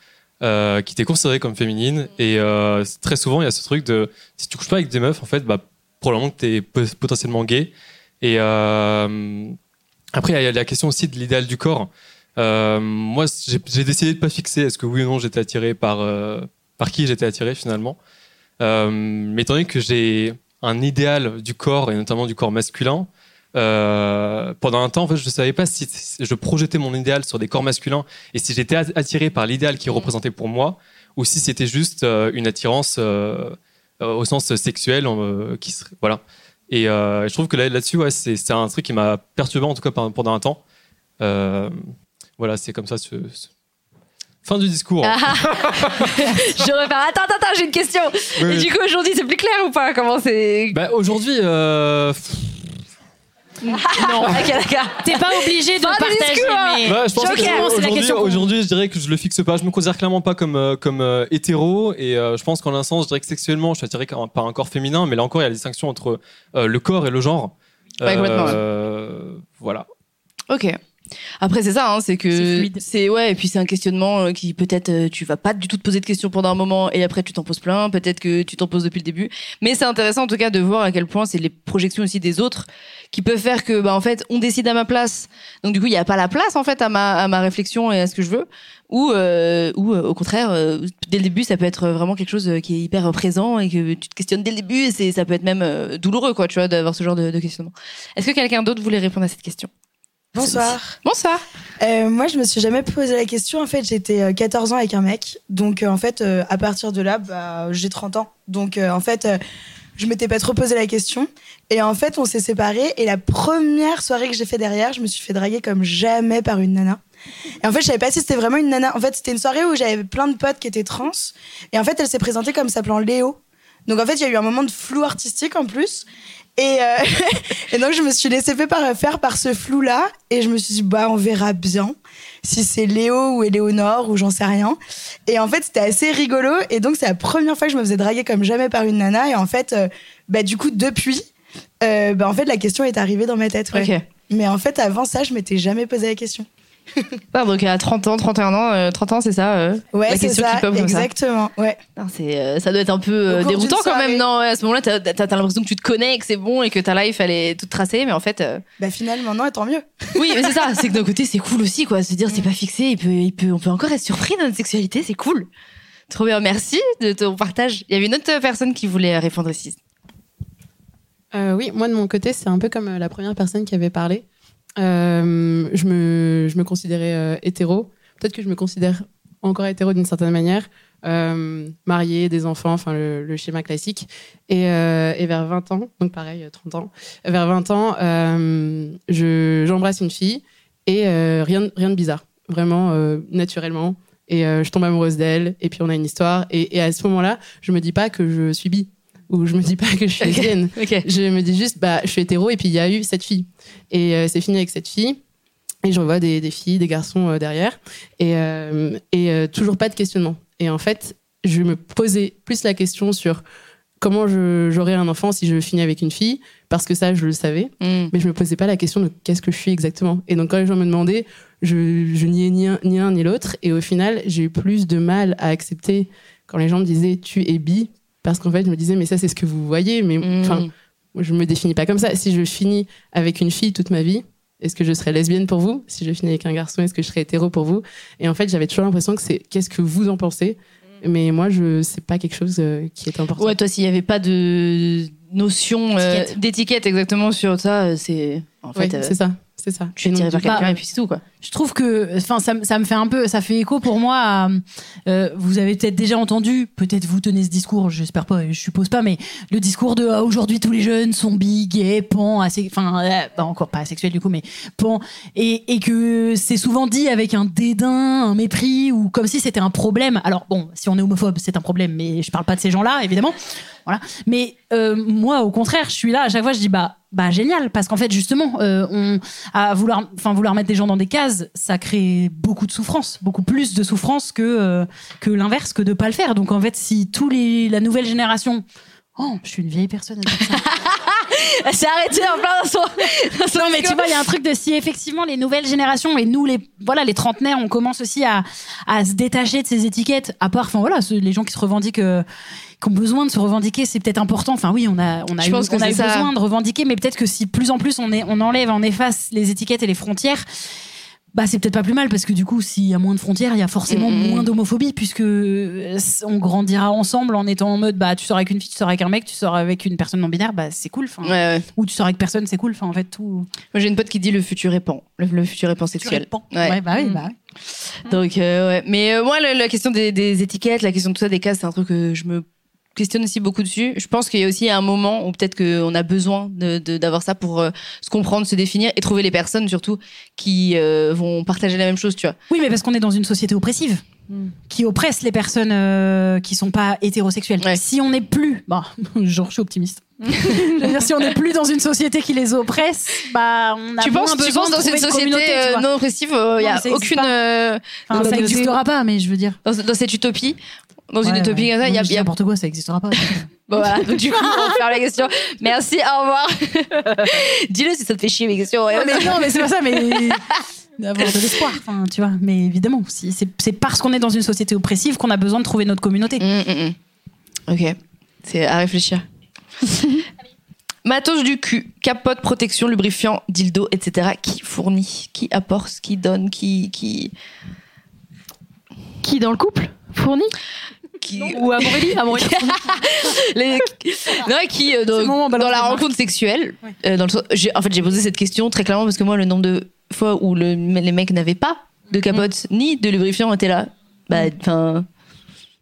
qui étaient considérées comme féminines. Et euh, très souvent il y a ce truc de, si tu couches pas avec des meufs, en fait, bah, probablement que t'es po- potentiellement gay. Et euh, après, il y a la question aussi de l'idéal du corps. Euh, moi, j'ai décidé de pas fixer est-ce que oui ou non j'étais attiré par, euh, par qui j'étais attiré finalement? Mais étant donné que j'ai un idéal du corps et notamment du corps masculin, euh, pendant un temps, en fait, je ne savais pas si je projetais mon idéal sur des corps masculins et si j'étais at- attiré par l'idéal qui est représenté pour moi ou si c'était juste une attirance euh, au sens sexuel qui serait, voilà. Et euh, je trouve que là- là-dessus, ouais, c'est un truc qui m'a perturbé en tout cas pendant- pendant un temps. Euh, voilà, c'est comme ça. Ce, ce- Fin du discours. Ah. je repars. Attends, attends, attends, j'ai une question. Oui, Et oui. du coup, aujourd'hui, c'est plus clair ou pas? Comment c'est Bah, aujourd'hui, euh, Non, ok, d'accord. T'es pas obligé de Fin du partager, discours. mais. Ouais, je pense Ok, que bon, c'est la aujourd'hui, question qu'on- aujourd'hui, je dirais que je le fixe pas. Je me considère clairement pas comme euh, comme euh, hétéro et euh, je pense qu'en un sens, je dirais que sexuellement, je suis attiré par par un corps féminin, mais là encore, il y a la distinction entre euh, le corps et le genre. Ouais, complètement, ouais. Euh, Voilà. Ok. Après, c'est ça, hein, c'est que c'est ouais, et puis c'est un questionnement euh, qui peut-être euh, tu vas pas du tout te poser de questions pendant un moment et après tu t'en poses plein, peut-être que tu t'en poses depuis le début. Mais c'est intéressant en tout cas de voir à quel point c'est les projections aussi des autres qui peuvent faire que bah en fait on décide à ma place. Donc du coup il y a pas la place en fait à ma à ma réflexion et à ce que je veux. Ou euh, ou euh, au contraire euh, dès le début ça peut être vraiment quelque chose qui est hyper présent et que tu te questionnes dès le début et c'est ça peut être même douloureux quoi tu vois d'avoir ce genre de, de questionnement. Est-ce que quelqu'un d'autre voulait répondre à cette question? Bonsoir. Bonsoir. Euh, moi, je me suis jamais posé la question. En fait, j'étais euh, 14 ans avec un mec. Donc, euh, en fait, euh, à partir de là, bah, j'ai 30 ans. Donc, euh, en fait, euh, je m'étais pas trop posé la question. Et en fait, on s'est séparés. Et la première soirée que j'ai fait derrière, je me suis fait draguer comme jamais par une nana. Et en fait, je savais pas si c'était vraiment une nana. En fait, c'était une soirée où j'avais plein de potes qui étaient trans. Et en fait, elle s'est présentée comme s'appelant Léo. Donc, en fait, il y a eu un moment de flou artistique en plus. Et, euh, et donc, je me suis laissée faire par, ce flou-là. Et je me suis dit, bah, on verra bien si c'est Léo ou Éléonore ou j'en sais rien. Et en fait, c'était assez rigolo. Et donc, c'est la première fois que je me faisais draguer comme jamais par une nana. Et en fait, euh, bah, du coup, depuis, euh, bah, en fait, la question est arrivée dans ma tête. ouais. Mais en fait, avant ça, je m'étais jamais posé la question. Ah, donc à 30 ans, 31 ans, euh, 30 ans, c'est ça euh, Ouais, la c'est question ça, qui pop comme ça. exactement. Ouais. C'est, euh, ça doit être un peu euh, déroutant quand même, non ouais, À ce moment-là, t'as, t'as- t'as l'impression que tu te connais, que c'est bon et que ta life, elle est toute tracée, mais en fait. euh, Bah, finalement, non, et tant mieux. Oui, mais c'est ça, c'est que d'un côté, c'est cool aussi, quoi. Se dire, c'est pas fixé, il peut, il peut, on peut encore être surpris dans notre sexualité, c'est cool. Trop bien, merci de ton partage. Il y avait une autre personne qui voulait répondre aussi. Euh, oui, moi de mon côté, c'est un peu comme euh, la première personne qui avait parlé. Euh, je, me, je me considérais euh, hétéro. Peut-être que je me considère encore hétéro d'une certaine manière. Euh, mariée, des enfants, enfin le, schéma classique. Et, euh, et vers 20 ans, donc pareil, euh, 30 ans, vers 20 ans, euh, je- j'embrasse une fille et rien, rien de bizarre. Vraiment, naturellement. Et je tombe amoureuse d'elle, et puis on a une histoire. Et, et à ce moment-là, je me dis pas que je suis bi, ou je me dis pas que je suis lesbienne. Je me dis juste, bah, je suis hétéro, et puis il y a eu cette fille. Et euh, c'est fini avec cette fille. Et je revois des, des filles, des garçons euh, derrière. Et, euh, et toujours pas de questionnement. Et en fait, je me posais plus la question sur comment j'aurais un enfant si je finis avec une fille, parce que ça, je le savais. Mm. Mais je me posais pas la question de qu'est-ce que je suis exactement. Et donc, quand les gens me demandaient, je, je niais ni un ni, un, ni l'autre. Et au final, j'ai eu plus de mal à accepter quand les gens me disaient tu es bi, parce qu'en fait, je me disais, mais ça, c'est ce que vous voyez. Mais enfin, moi, je me définis pas comme ça. Si je finis avec une fille toute ma vie, est-ce que je serais lesbienne pour vous? Si je finis avec un garçon, est-ce que je serais hétéro pour vous? Et en fait, j'avais toujours l'impression que c'est qu'est-ce que vous en pensez? Mais moi, je c'est pas quelque chose euh, qui est important. Ouais, toi, s'il n'y avait pas de notion euh, d'étiquette exactement sur ça, euh, c'est. En fait, Ouais, euh, c'est ça. C'est ça. Tu es tiré par Bah, quelqu'un et puis c'est tout, quoi. Je trouve que, enfin, ça, me- ça me fait un peu, ça fait écho pour moi. À, euh, vous avez peut-être déjà entendu, peut-être vous tenez ce discours, j'espère pas, je suppose pas, mais le discours de ah, aujourd'hui tous les jeunes sont bi, gays, pan, assez, enfin, euh, bah, encore pas asexuels du coup, mais pan, et, et que c'est souvent dit avec un dédain, un mépris ou comme si c'était un problème. Alors bon, si on est homophobe, c'est un problème, mais je parle pas de ces gens-là, évidemment. Voilà. Mais euh, moi, au contraire, je suis là à chaque fois, je dis bah bah génial parce qu'en fait justement, euh, on à vouloir, enfin vouloir mettre des gens dans des cases, ça crée beaucoup de souffrance, beaucoup plus de souffrance que euh, que l'inverse, que de pas le faire. Donc en fait, si tous les la nouvelle génération Oh, je suis une vieille personne. Elle s'est arrêtée en plein dans son. non, mais tu vois, il y a un truc de si effectivement les nouvelles générations et nous, les, voilà, les trentenaires, on commence aussi à, à se détacher de ces étiquettes, à part, enfin voilà, les gens qui se revendiquent. euh, qui ont besoin de se revendiquer, c'est peut-être important. Enfin oui, on a, on a Je eu, on a besoin de revendiquer, mais peut-être que si plus en plus on, est, on enlève, on efface les étiquettes et les frontières, bah c'est peut-être pas plus mal parce que du coup, s'il y a moins de frontières, il y a forcément Mm, mm. moins d'homophobie puisque euh, on grandira ensemble en étant en mode bah tu sors avec une fille, tu sors avec un mec, tu sors avec une personne non binaire, bah c'est cool. Enfin, Ou tu sors avec personne, c'est cool. Enfin en fait tout. Moi, j'ai une pote qui dit le futur est pan. Le, le futur est pansexuel. Pan. Ouais, bah oui, bah oui. Donc, euh, ouais. Mais euh, moi, la, la question des, des étiquettes, la question de tout ça, des cases, c'est un truc que je me questionne aussi beaucoup dessus. Je pense qu'il y a aussi un moment où peut-être qu'on a besoin de- de- d'avoir ça pour euh, se comprendre, se définir et trouver les personnes surtout qui euh, vont partager la même chose, tu vois. Oui, mais parce qu'on est dans une société oppressive. qui oppresse les personnes euh, qui sont pas hétérosexuelles. Si on n'est plus, bah, genre je suis optimiste. Je veux dire, si on n'est plus dans une société qui les oppresse, bah on a tu moins penses, tu besoin penses de dans une société tu euh, non oppressive, il n'y a aucune. pas. euh, Enfin, ça n'existera pas, mais je veux dire. Dans, dans cette utopie, dans une utopie ouais. comme ça, il y a, y a- n'importe quoi, ça n'existera pas. Bon, voilà, donc du coup, on va faire la question. Merci, au revoir. Dis-le si ça te fait chier mes questions. Ouais, mais non, mais c'est pas ça, mais d'avoir de l'espoir, enfin, tu vois. Mais évidemment, si, c'est c'est parce qu'on est dans une société oppressive qu'on a besoin de trouver notre communauté. Ok, c'est à réfléchir. Matos du cul, capote, protection, lubrifiant, dildo, etc. Qui fournit, qui apporte, qui donne, qui. Qui, qui dans le couple fournit? Qui... Ou Amorélie Amorélie Les- Non, qui euh, dans, dans la rencontre sexuelle, euh, dans le en fait j'ai posé cette question très clairement parce que moi le nombre de fois où le- les mecs n'avaient pas de capote ni de lubrifiant était là. Bah enfin.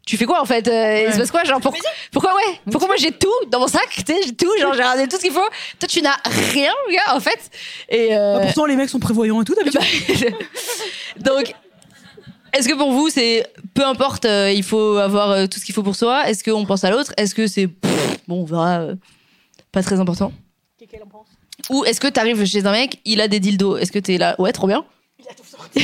Tu fais quoi en fait euh, Il se passe quoi genre pour- Pourquoi ouais Pourquoi moi j'ai tout dans mon sac tu sais, J'ai tout, genre j'ai ramené tout ce qu'il faut. Toi tu n'as rien, gars, en fait. Et euh, Bah, pourtant, les mecs sont prévoyants et tout, d'habitude. donc, est-ce que pour vous, c'est peu importe, euh, il faut avoir euh, tout ce qu'il faut pour soi? Est-ce qu'on pense à l'autre? Est-ce que c'est pff, bon, on verra, euh, pas très important Ou est-ce que t'arrives chez un mec, il a des dildos? Est-ce que t'es là? Ouais, trop bien.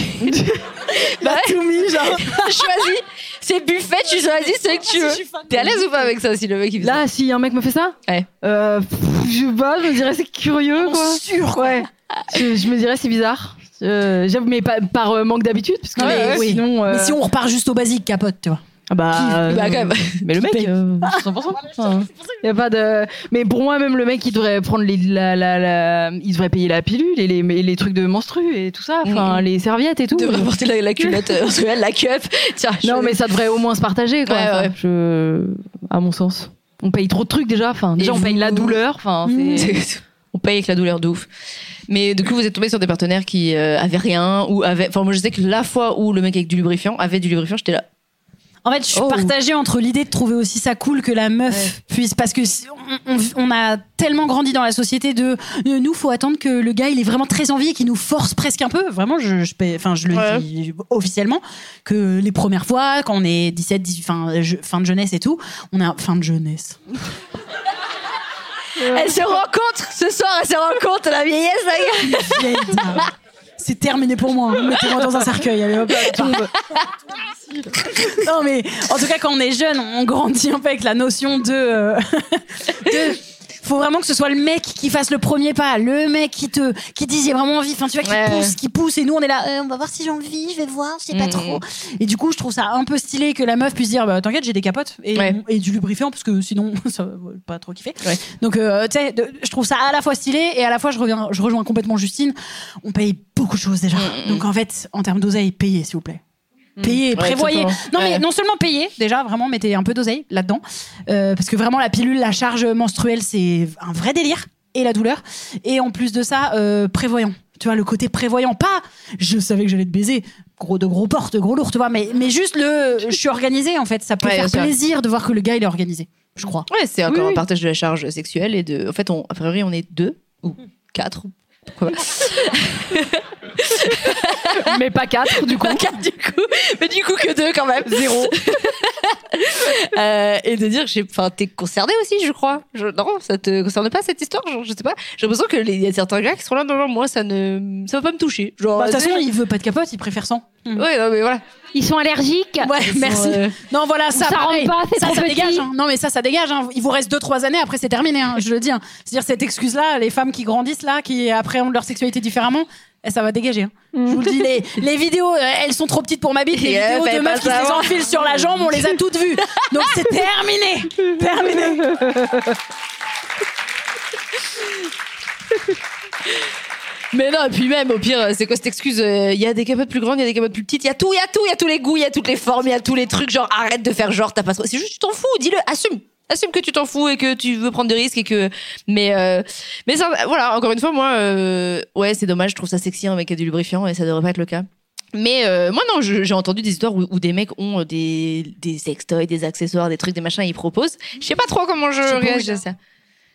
bah ouais. tout mis, genre. choisis. C'est buffet, tu choisis ce que tu veux. T'es à l'aise ou pas avec ça si le mec il fait Là, si un mec me fait ça, Ouais. euh, pff, je sais pas, je me dirais c'est curieux quoi. Sûr, ouais. Je, je me dirais c'est bizarre. Euh, J'avoue, mais pas, par euh, manque d'habitude, parce que Mais, oui. sinon. euh, Mais si on repart juste au basique, capote, tu vois. Ah bah, euh, Bah, quand même. mais le mec, paye euh, 100%. Enfin, y a pas de. Mais pour moi, même le mec, il devrait prendre les, la, la, la- il devrait payer la pilule et les, les trucs de menstru et tout ça, enfin Mhm. les serviettes et tout. devrais porter la, la culotte menstruelle, la cup. Tiens, Non, je- mais ça devrait au moins se partager, quoi. Ouais, Enfin, ouais. Je... À mon sens. On paye trop de trucs déjà. Enfin, déjà, Et on paye vous- la douleur. Enfin, c'est. On paye avec la douleur de ouf. Mais du coup, vous êtes tombé sur des partenaires qui euh, avaient rien ou avaient. Enfin, moi, je sais que la fois où le mec avec du lubrifiant avait du lubrifiant, j'étais là. En fait, je suis Oh. partagée entre l'idée de trouver aussi ça cool que la meuf puisse, parce que si- on, on- on a tellement grandi dans la société de euh, nous, faut attendre que le gars il ait vraiment très envie et qu'il nous force presque un peu. Vraiment, je, enfin, je le Ouais. dis officiellement que les premières fois, quand on est 17, 18, fin, je- fin de jeunesse et tout, on a fin de jeunesse. Elle se rencontre ce soir, elle se rencontre la vieillesse, la dame. C'est terminé pour moi. hein. Mettez-moi dans un cercueil. Allez hop, tombe. non mais en tout cas quand on est jeune, on grandit un peu avec la notion de, euh, de- faut vraiment que ce soit le mec qui fasse le premier pas, le mec qui te qui dise j'ai vraiment envie, enfin tu vois qui Ouais. pousse, qui pousse et nous on est là euh, on va voir si j'ai envie, je vais voir, je sais pas Mhm. trop. Et du coup, je trouve ça un peu stylé que la meuf puisse dire bah t'inquiète, j'ai des capotes et, Ouais. et du lubrifiant parce que sinon ça va pas trop kiffer. Donc euh, tu sais, je trouve ça à la fois stylé et à la fois je reviens je rejoins complètement Justine, on paye beaucoup de choses déjà. Donc en fait, en termes d'oseille, payez s'il vous plaît. Payez, Ouais, prévoyez. Non, mais non seulement payez, déjà, vraiment, mettez un peu d'oseille là-dedans. Euh, parce que vraiment, la pilule, la charge menstruelle, c'est un vrai délire. Et la douleur. Et en plus de ça, euh, prévoyant. Tu vois, le côté prévoyant. Pas, je savais que j'allais te baiser. Gros de gros portes, gros lourd, tu vois. Mais, mais juste le, je suis organisée, en fait. Ça peut Ouais, faire plaisir de voir que le gars, il est organisé. Je crois. Ouais, c'est encore Oui, un oui. partage de la charge sexuelle et de. En fait, on, a priori, on est deux ou quatre. Mais pas quatre, du coup. Pas quatre, du coup. Mais du coup, que deux quand même. Zéro. Euh, et de dire, enfin, t'es concerné aussi, je crois. Je- non, ça te concerne pas cette histoire? Genre, Je sais pas. J'ai l'impression que il y a certains gars qui sont là, non, non, moi, ça ne, ça va pas me toucher. Genre, Bah, De toute sais, façon, il veut pas de capote, il préfère sans. Ouais, non, mais voilà. Ils sont allergiques. Ouais, merci. euh, Non, voilà, ça, Ça rentre pareil. pas, c'est ça, trop ça petit. dégage. hein. Non, mais ça, ça dégage. hein. Il vous reste 2-3 années, après, c'est terminé, hein, je le dis. hein. C'est-à-dire, cette excuse-là, les femmes qui grandissent là, qui appréhendent leur sexualité différemment, eh, ça va dégager. hein. Je vous le dis, les, les vidéos, euh, elles sont trop petites pour ma bite. Les elle vidéos de meufs qui se les enfilent sur la jambe, on les a toutes vues. Donc, c'est terminé. Terminé. Mais non, et puis même, au pire, c'est quoi cette excuse Il y a des capotes plus grandes, il y a des capotes plus petites, il y a tout, il y a tout, il y a tous les goûts, il y a toutes les formes, il y a tous les trucs. Genre, arrête de faire genre, t'as pas trop. C'est juste, tu t'en fous, dis-le, assume. Assume que tu t'en fous et que tu veux prendre des risques et que. Mais, euh, mais ça, voilà, encore une fois, moi, euh, ouais, c'est dommage, je trouve ça sexy un mec qui a du lubrifiant et ça devrait pas être le cas. Mais euh, moi, non, j'ai entendu des histoires où, où des mecs ont euh, des, des sextoys, des accessoires, des trucs, des machins, ils proposent. Je sais pas trop comment je réagis à ça.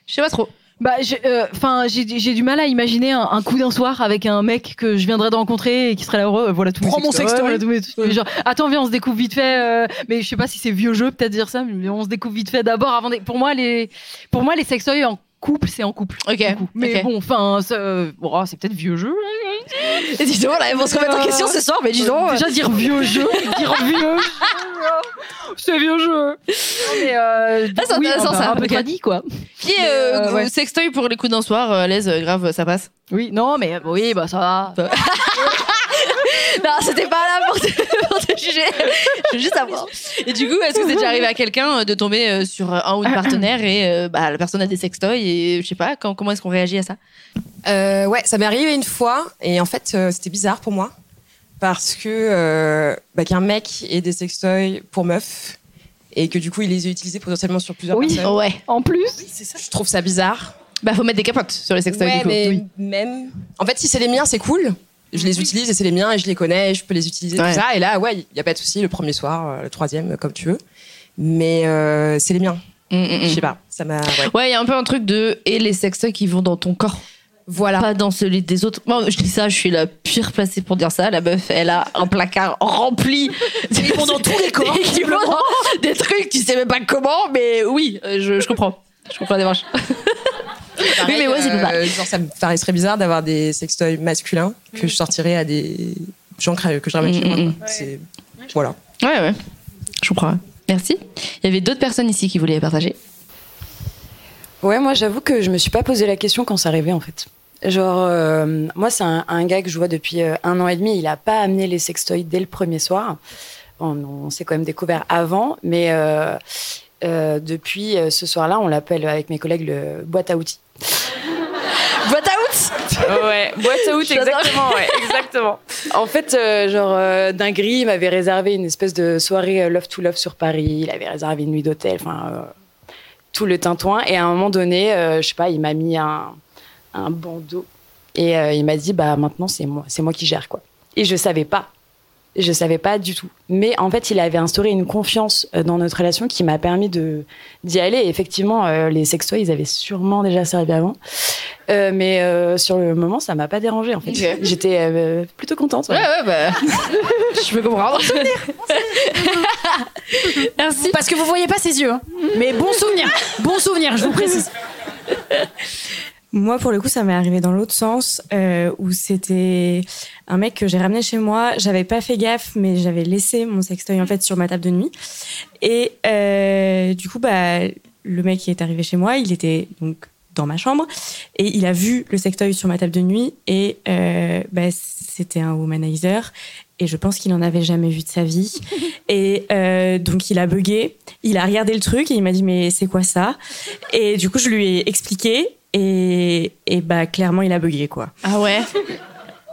Je sais pas trop. Bah, j'ai euh, 'fin, j'ai j'ai du mal à imaginer un, un coup d'un soir avec un mec que je viendrais de rencontrer et qui serait là heureux. Voilà tout. Prends mon sextoy. voilà trucs. Genre, attends, viens, on se découvre vite fait. euh, mais je sais pas si c'est vieux jeu peut-être dire ça, mais on se découvre vite fait d'abord avant. des- Pour moi, les, pour moi, les sextoys en couple, c'est en couple. Ok. Mais ok. bon, enfin, euh, bon, oh, c'est peut-être vieux jeu. Et dis donc, là, ils vont se remettre en question ce soir, mais dis donc. Déjà dire vieux jeu, dire vieux jeu. C'est vieux jeu. Mais euh, Ah, c'est intéressant, ça. Un peu tradit, quoi. Qui est euh, euh, ouais. sextoy pour les coups d'un soir euh, à l'aise, euh, grave, ça passe? Oui, non, mais oui, bah ça va. non, c'était pas là pour Je veux juste savoir. Et du coup, est-ce que c'est déjà arrivé à quelqu'un euh, de tomber euh, sur un ou une partenaire et euh, bah, la personne a des sextoys et je sais pas, quand- comment est-ce qu'on réagit à ça? Euh, ouais, ça m'est arrivé une fois et en fait euh, c'était bizarre pour moi parce que euh, bah, qu'un mec ait des sextoys pour meufs et que du coup il les ait utilisés potentiellement sur plusieurs Oui, personnes. Ouais. En plus, Je trouve ça bizarre. Bah, faut mettre des capotes sur les sextoys Ouais, du coup. mais Oui. même. En fait, si c'est les miens, c'est cool. Je les utilise et c'est les miens et je les connais et je peux les utiliser Ouais. tout ça. Et là, ouais, il y a pas de souci. Le premier soir, euh, le troisième, comme tu veux. Mais euh, c'est les miens. Mm, mm, mm. Je sais pas. Ça m'a. ouais. Ouais, il y a un peu un truc de et les sextoys qui vont dans ton corps. Voilà. Pas dans celui des autres. Moi, je dis ça, je suis la pire placée pour dire ça. La meuf, elle a un placard rempli. Ils vont dans tous les corps, dans des trucs, tu sais même pas comment, mais oui, euh, je, je comprends. Je comprends la démarche. Pareil, mais ouais, c'est pas euh, genre, ça me paraîtrait bizarre d'avoir des sextoys masculins que je sortirais à des gens que je ramène chez moi. Mm, quoi. C'est voilà. Ouais, ouais. Je comprends. Merci. Il y avait d'autres personnes ici qui voulaient partager. Ouais, moi j'avoue que je me suis pas posé la question quand c'est arrivé en fait. Genre, euh, moi c'est un, un gars que je vois depuis euh, un an et demi, il a pas amené les sextoys dès le premier soir. On, on s'est quand même découvert avant, mais euh, euh, depuis euh, ce soir-là, on l'appelle avec mes collègues le boîte à outils. Boîte à out Ouais, boîte à outils, exactement, ouais, exactement. En fait, euh, genre, euh, Dinguerie il m'avait réservé une espèce de soirée euh, Love to Love sur Paris. Il avait réservé une nuit d'hôtel, enfin, tout le tintouin. Et à un moment donné, je sais pas, il m'a mis un, un bandeau. Et il m'a dit, bah maintenant, c'est moi, c'est moi qui gère, quoi. Et je savais pas. Je savais pas du tout. Mais en fait, il avait instauré une confiance euh, dans notre relation qui m'a permis de d'y aller. Et effectivement, euh, les sextoys, ils avaient sûrement déjà servi avant. Euh, mais euh, sur le moment, ça m'a pas dérangé en fait. J'étais euh, plutôt contente. Ouais, ouais, bah. je peux comprendre. Merci. Parce que vous voyez pas ses yeux. hein. Mais bon souvenir. Bon souvenir, je vous précise. Moi, pour le coup, ça m'est arrivé dans l'autre sens, euh, où c'était un mec que j'ai ramené chez moi. J'avais pas fait gaffe, mais j'avais laissé mon sextoy en fait sur ma table de nuit. Et euh, du coup, bah, le mec qui est arrivé chez moi, il était donc dans ma chambre. Et il a vu le sextoy sur ma table de nuit et euh, bah, c'était un womanizer. Et je pense qu'il en avait jamais vu de sa vie. Et euh, donc il a bugué. Il a regardé le truc et il m'a dit mais c'est quoi ça? Et du coup je lui ai expliqué et, et bah clairement il a bugué quoi Ah ouais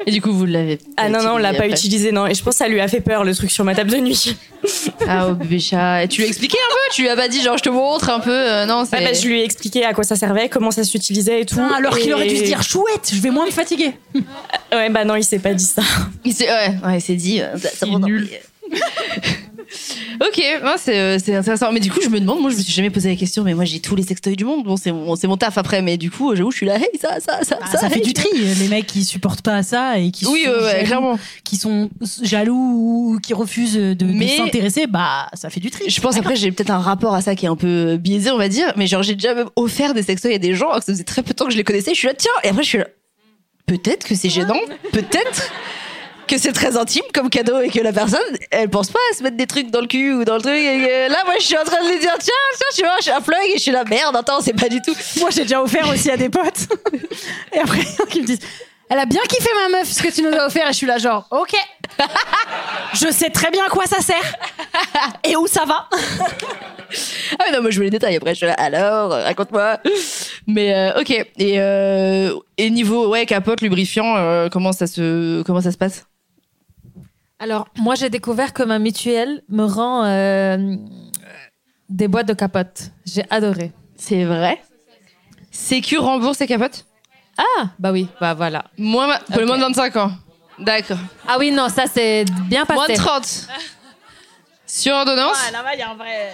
Et du coup, vous l'avez. ah non non on l'a pas après. utilisé non et je pense que ça lui a fait peur le truc sur ma table de nuit Ah, oh bébé chat. Et tu lui as expliqué un peu? Tu lui as pas dit, genre, je te montre un peu euh, Non, c'est. Ah bah, je lui ai expliqué à quoi ça servait comment ça s'utilisait et tout alors qu'il aurait dû se dire chouette, je vais moins me fatiguer. Ouais, bah non, il s'est pas dit ça. Il s'est ouais, ouais, il s'est dit. euh, ça, ça nul. ok, c'est euh, c'est intéressant. Mais du coup, je me demande, moi, je me suis jamais posé la question, mais moi, j'ai tous les sextoys du monde. Bon, c'est mon, taf après, mais du coup, j'avoue, je suis là, hey, ça, ça, ça, Bah, ça fait hey, du tri, les mecs qui supportent pas ça et qui Oui, sont ouais, jaloux, clairement. qui sont jaloux ou qui refusent de, de s'intéresser, bah ça fait du tri. Je pense après j'ai peut-être un rapport à ça qui est un peu biaisé on va dire mais genre j'ai déjà même offert des sextoys à des gens alors que ça faisait très peu de temps que je les connaissais je suis là tiens et après je suis là peut-être que c'est gênant peut-être que c'est très intime comme cadeau et que la personne elle pense pas à se mettre des trucs dans le cul ou dans le truc et là moi je suis en train de lui dire tiens tiens tu vois je suis un plug et je suis là merde attends c'est pas du tout Moi, j'ai déjà offert aussi à des potes. et après, ils me disent Elle a bien kiffé ma meuf ce que tu nous as offert. Et je suis là, genre, ok. je sais très bien à quoi ça sert. et où ça va. ah mais non moi je veux les détails après je suis là alors euh, raconte-moi mais euh, ok et, euh, et niveau ouais capote lubrifiant euh, comment ça se comment ça se passe? Alors, moi, j'ai découvert que ma mutuelle me rend euh, des boîtes de capotes. J'ai adoré. C'est vrai Sécu rembourse ses capotes? Ah, bah oui, bah voilà. Moins, pour les moins de 25 ans. D'accord. Ah oui, non, ça, c'est bien passé. Moins de 30. Sur ordonnance? Là-bas, il y a un vrai.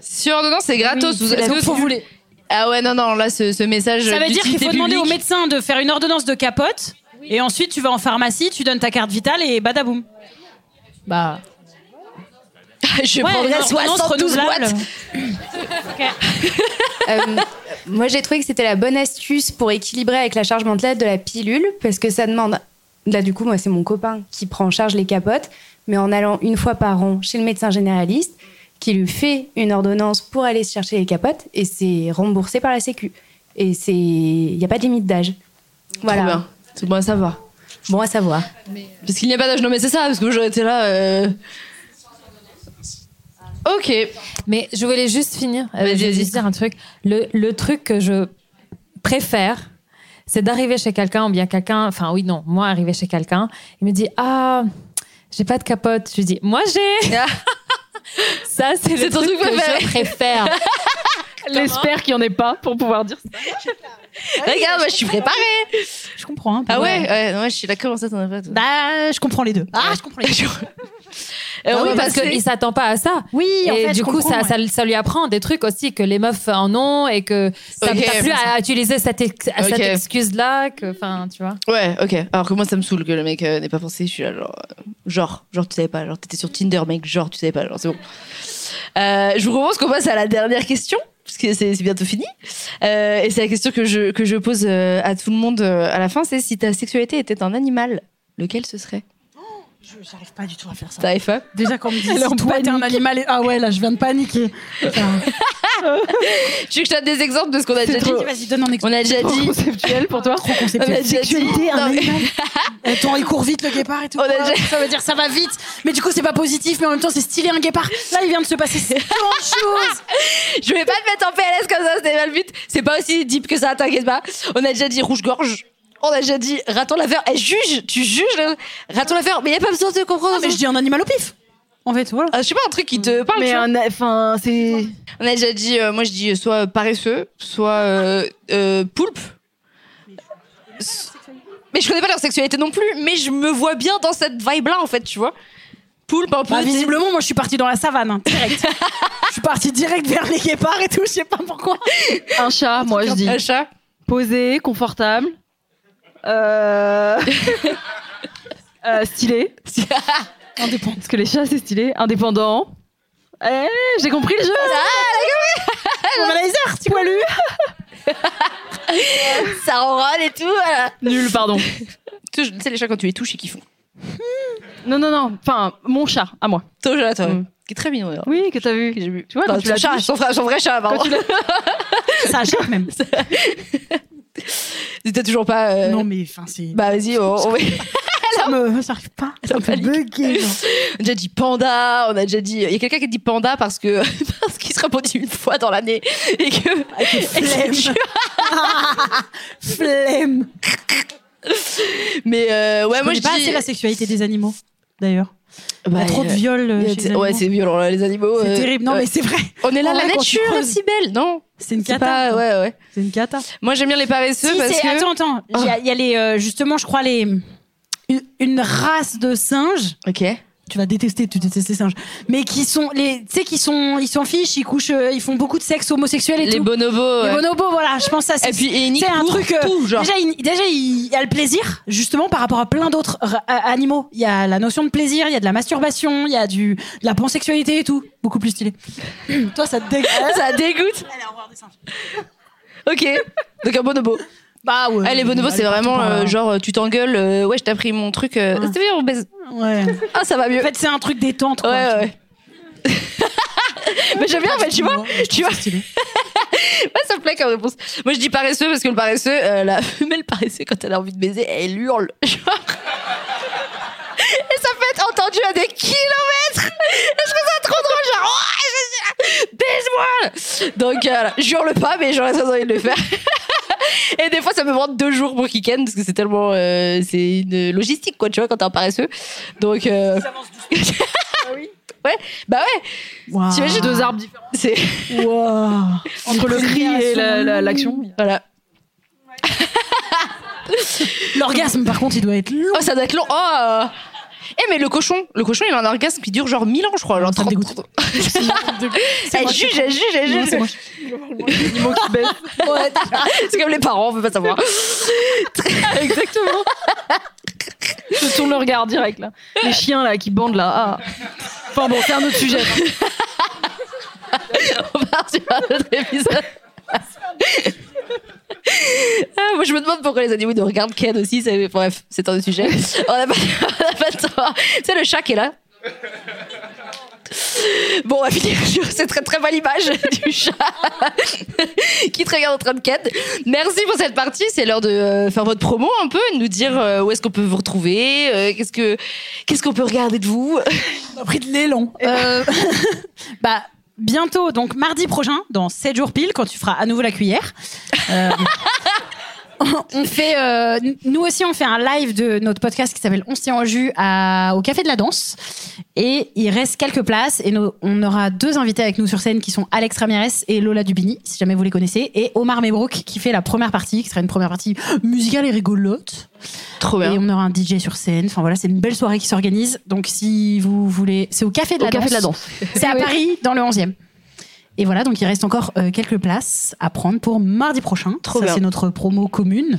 Sur ordonnance, c'est gratos. Oui, c'est la- est-ce que vous voulez Ah ouais, non, non, là, ce, ce message. Ça veut dire qu'il d'utilité faut demander au publique- médecin de faire une ordonnance de capote. Et ensuite, tu vas en pharmacie, tu donnes ta carte vitale et badaboum. Bah. Je Ouais, prendrais une ordonnance 72 renouvelable. boîtes. Euh, moi, j'ai trouvé que c'était la bonne astuce pour équilibrer avec la charge mentale de la pilule, parce que ça demande. Là, du coup, moi, c'est mon copain qui prend en charge les capotes, mais en allant une fois par an chez le médecin généraliste, qui lui fait une ordonnance pour aller se chercher les capotes, et c'est remboursé par la Sécu. Et c'est, il n'y a pas de limite d'âge. Voilà. C'est bon à savoir. Bon à savoir. Parce qu'il n'y a pas d'âge. Non, mais c'est ça, parce que moi, j'aurais été là. euh, Ok. Mais je voulais juste finir. euh, Vas-y, je voulais vas-y. juste dire un truc. Le, le truc que je préfère, c'est d'arriver chez quelqu'un, ou bien quelqu'un, enfin oui, non, moi arriver chez quelqu'un, il me dit Ah, j'ai pas de capote. Je lui dis Moi j'ai Ça, c'est C'est le ton truc, truc que préféré. je préfère. J'espère qu'il n'y en ait pas pour pouvoir dire ça. Regarde, moi, je suis préparée. Je comprends. peu. Ah ouais, ouais, ouais, je suis d'accord, ça, t'en as pas. toi. Bah, je comprends les deux. Ah, je comprends les deux. Euh, oui, parce qu'il s'attend pas à ça. Oui, en et fait, du coup, ça, ça, ça lui apprend des trucs aussi que les meufs en ont et que ça Ok. t'as plus à utiliser cette, ex- Ok. cette excuse-là. que- Enfin, tu vois. Ouais, ok. Alors que moi, ça me saoule que le mec euh, n'ait pas pensé. Je suis là, genre, euh, genre, genre, tu savais pas. Genre, t'étais sur Tinder, mec. Genre, tu savais pas. Genre, c'est bon. Euh, je vous propose qu'on passe à la dernière question, parce que c'est bientôt fini. Euh, et c'est la question que je, que je pose euh, à tout le monde euh, à la fin c'est si ta sexualité était un animal, lequel ce serait? J'arrive pas du tout à faire ça. T'arrives pas? Déjà, quand on me dit si toi t'es un animal. et- Ah ouais, là, je viens de paniquer. Enfin, Tu veux que je te donne des exemples de ce qu'on a déjà trop- dit Vas-y, donne un exemple. On a déjà Trop dit. conceptuel pour toi Trop On a conceptuel. déjà dit- Sexualité, un animal. Attends, il court vite le guépard et tout. On a Ouais, déjà- Ça veut dire ça va vite. Mais du coup, c'est pas positif, mais en même temps, c'est stylé un guépard. Là, il vient de se passer tant de choses. Je vais pas te mettre en PLS comme ça, c'était pas le but. C'est pas aussi deep que ça, t'inquiète pas. On a déjà dit rouge-gorge. On a déjà dit raton laveur. Elle juge, tu juges le raton laveur. Mais y a pas besoin de comprendre. Ah, mais je dis un animal au pif. En fait, voilà. Ah, je sais pas, un truc qui te parle. Mais tu vois. un- enfin, c'est. On a déjà dit, euh, moi je dis euh, soit paresseux, soit euh, euh, poulpe. Mais je connais pas leur sexualité non plus, mais je me vois bien dans cette vibe-là en fait, tu vois. Poulpe un peu. Bah, visiblement, moi, je suis partie dans la savane, hein, direct. je suis partie direct vers les guépards et tout, je sais pas pourquoi. Un chat, moi je dis. Un chat. Posé, confortable. Euh... euh, stylé. Indépendant. Parce que les chats c'est stylé. Indépendant. Eh, j'ai compris le jeu. Womanizer, tu vois lui Ça ronronne et tout. Voilà. Nul, pardon. Tu sais, les chats, quand tu les touches, ils kiffent. Non, non, non. Enfin, mon chat, à moi. Ton chat, toi. Mm. Qui est très mignon d'ailleurs. Oui, que t'as vu. Que j'ai vu. Tu vois, Non, quand tu l'as chat, son, son vrai chat, pardon. L'as- Ça achète même. T'as toujours pas. euh, Non, mais enfin, c'est. Bah vas-y, on, on... Ça me. Ça arrive pas. Ça me genre. On a déjà dit panda, on a déjà dit. Il y a quelqu'un qui a dit panda parce que parce qu'il se répondit une fois dans l'année et que. Flemme. Flemme. Mais euh, ouais, Je moi je pas dis. assez la sexualité des animaux, d'ailleurs. Il y a Bah, trop de euh, viols. euh, ouais, c'est violent là, les animaux. C'est euh, terrible. Non, mais c'est vrai. On est là, la nature est si belle, non? C'est une cata. pas- ouais, ouais. C'est une cata. Moi, j'aime bien les paresseux Si, parce que. Attends, attends. Il y y a les, justement, je crois, les, une, une race de singes. Ok. Tu vas détester, tu détestes les singes. Mais qui sont, les, tu sais, qui sont, ils s'en fichent, ils couchent, euh, ils font beaucoup de sexe homosexuel et Les tout. bonobos. Les ouais. bonobos, voilà, je pense ça. Et puis, et c'est un truc. euh, tout, genre. Déjà, il, déjà, il y a le plaisir, justement, par rapport à plein d'autres a- animaux. Il y a la notion de plaisir, il y a de la masturbation, il y a du, de la pansexualité et tout. Beaucoup plus stylé. Toi, ça te dégoûte. ça dégoûte. Ok. Donc un bonobo. Bah ouais. Ah, les bonobos, c'est vraiment euh, genre euh, tu t'engueules. euh, ouais, je t'ai pris mon truc. euh, C'était bien, on baise. Ouais. Ah, ça va mieux. En fait, c'est un truc détente. Quoi, Ouais, ouais. Mais j'aime bien, en fait, tu vois. Tu vois. ouais, ça me plaît comme réponse. Moi, je dis paresseux parce que le paresseux, euh, la femelle paresseuse, quand elle a envie de baiser, elle hurle. Genre. Et ça peut être entendu à des kilomètres. Et je trouve ça trop drôle. Genre, ouais, baise-moi. Donc, euh, voilà. je hurle pas, mais j'aurais très envie de le faire. Et des fois, ça me prend deux jours pour qu'il parce que c'est tellement. euh, c'est une logistique, quoi, tu vois, quand t'es un paresseux. Donc. euh, Ouais, bah ouais. T'imagines Deux arbres différents. C'est. Entre le cri et la- la- l'action. Voilà. L'orgasme, par contre, il doit être long. Oh, ça doit être long. Oh Eh, mais le cochon, le cochon, il a un orgasme qui dure genre 1000 ans, je crois. Genre 30 Elle juge, elle juge, elle juge. Ouais, c'est comme les parents, on peut pas savoir. Exactement. Je tourne le regard direct là. Les chiens là qui bandent là. Ah. Enfin bon, c'est un autre sujet. on part sur un autre épisode. Ah, moi, je me demande pourquoi les animaux nous regardent Ken aussi. c'est- Bref, c'est un autre sujet. On n'a pas, le temps. Tu sais, le chat qui est là. Bon, on va finir sur cette très très belle image du chat qui te regarde en train de ken. Merci pour cette partie. C'est l'heure de euh, faire votre promo un peu, de nous dire euh, où est-ce qu'on peut vous retrouver, euh, qu'est-ce que qu'est-ce qu'on peut regarder de vous? On a pris de l'élan. Bah, bientôt, donc mardi prochain, dans 7 jours pile, quand tu feras à nouveau la cuillère. euh, on fait, euh, nous aussi, on fait un live de notre podcast qui s'appelle On se tient au jus à- au Café de la Danse. Et il reste quelques places. Et on aura deux invités avec nous sur scène qui sont Alex Ramirez et Lola Dubini, si jamais vous les connaissez. Et Omar Mebrook qui fait la première partie, qui sera une première partie musicale et rigolote. Trop bien. Et on aura un DJ sur scène. Enfin voilà, c'est une belle soirée qui s'organise. Donc si vous voulez. C'est au Café de la Au Café Danse. de la Danse. C'est à. Paris, dans le 11e. Et voilà, donc il reste encore euh, quelques places à prendre pour mardi prochain. Trop Ça, bien. c'est notre promo commune.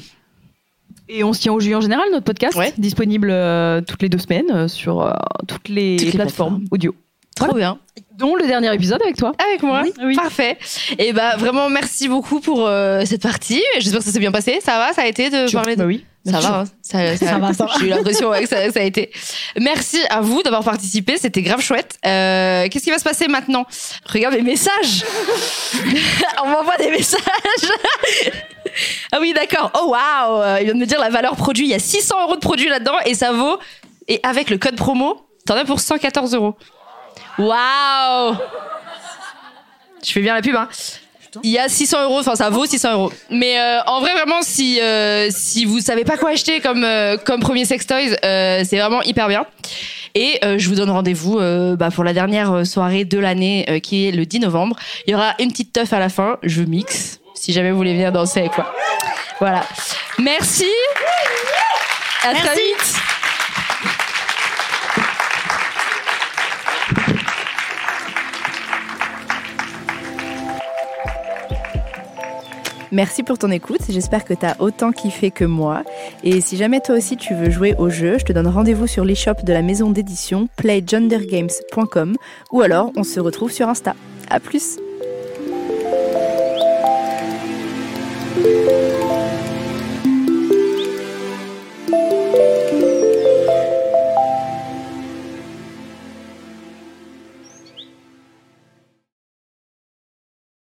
Et on se tient au jus en général, notre podcast, disponible euh, toutes les deux semaines euh, sur euh, toutes les Toutes les plateformes audio. Trop bien. Dont le dernier épisode avec toi. Avec moi. Parfait. Et bah vraiment merci beaucoup pour cette partie. J'espère que ça s'est bien passé. Ça va, ça a été de parler de. Bah oui. Ça va, hein. ça, ça, Ça va, ça va. J'ai eu l'impression ouais, que ça, ça a été. Merci à vous d'avoir participé, c'était grave chouette. Euh, Qu'est-ce qui va se passer maintenant? Regarde mes messages. On m'envoie des messages. ah oui, d'accord. Oh waouh Il vient de me dire la valeur produit. Il y a 600 euros de produit là-dedans et ça vaut. Et avec le code promo, t'en as pour 114 euros. Waouh Je fais bien la pub, hein. Il y a 600 euros, enfin ça vaut 600 euros. Mais euh, en vrai, vraiment, si, euh, si vous savez pas quoi acheter comme, euh, comme premier sextoys, euh, c'est vraiment hyper bien. Et euh, je vous donne rendez-vous euh, bah, pour la dernière soirée de l'année euh, qui est le 10 novembre. Il y aura une petite teuf à la fin, je mixe, si jamais vous voulez venir danser avec moi. Voilà. Merci. À très Merci. vite. Merci pour ton écoute, j'espère que tu as autant kiffé que moi. Et si jamais toi aussi tu veux jouer au jeu, je te donne rendez-vous sur l'e-shop de la maison d'édition playgendergames.com ou alors on se retrouve sur Insta. À plus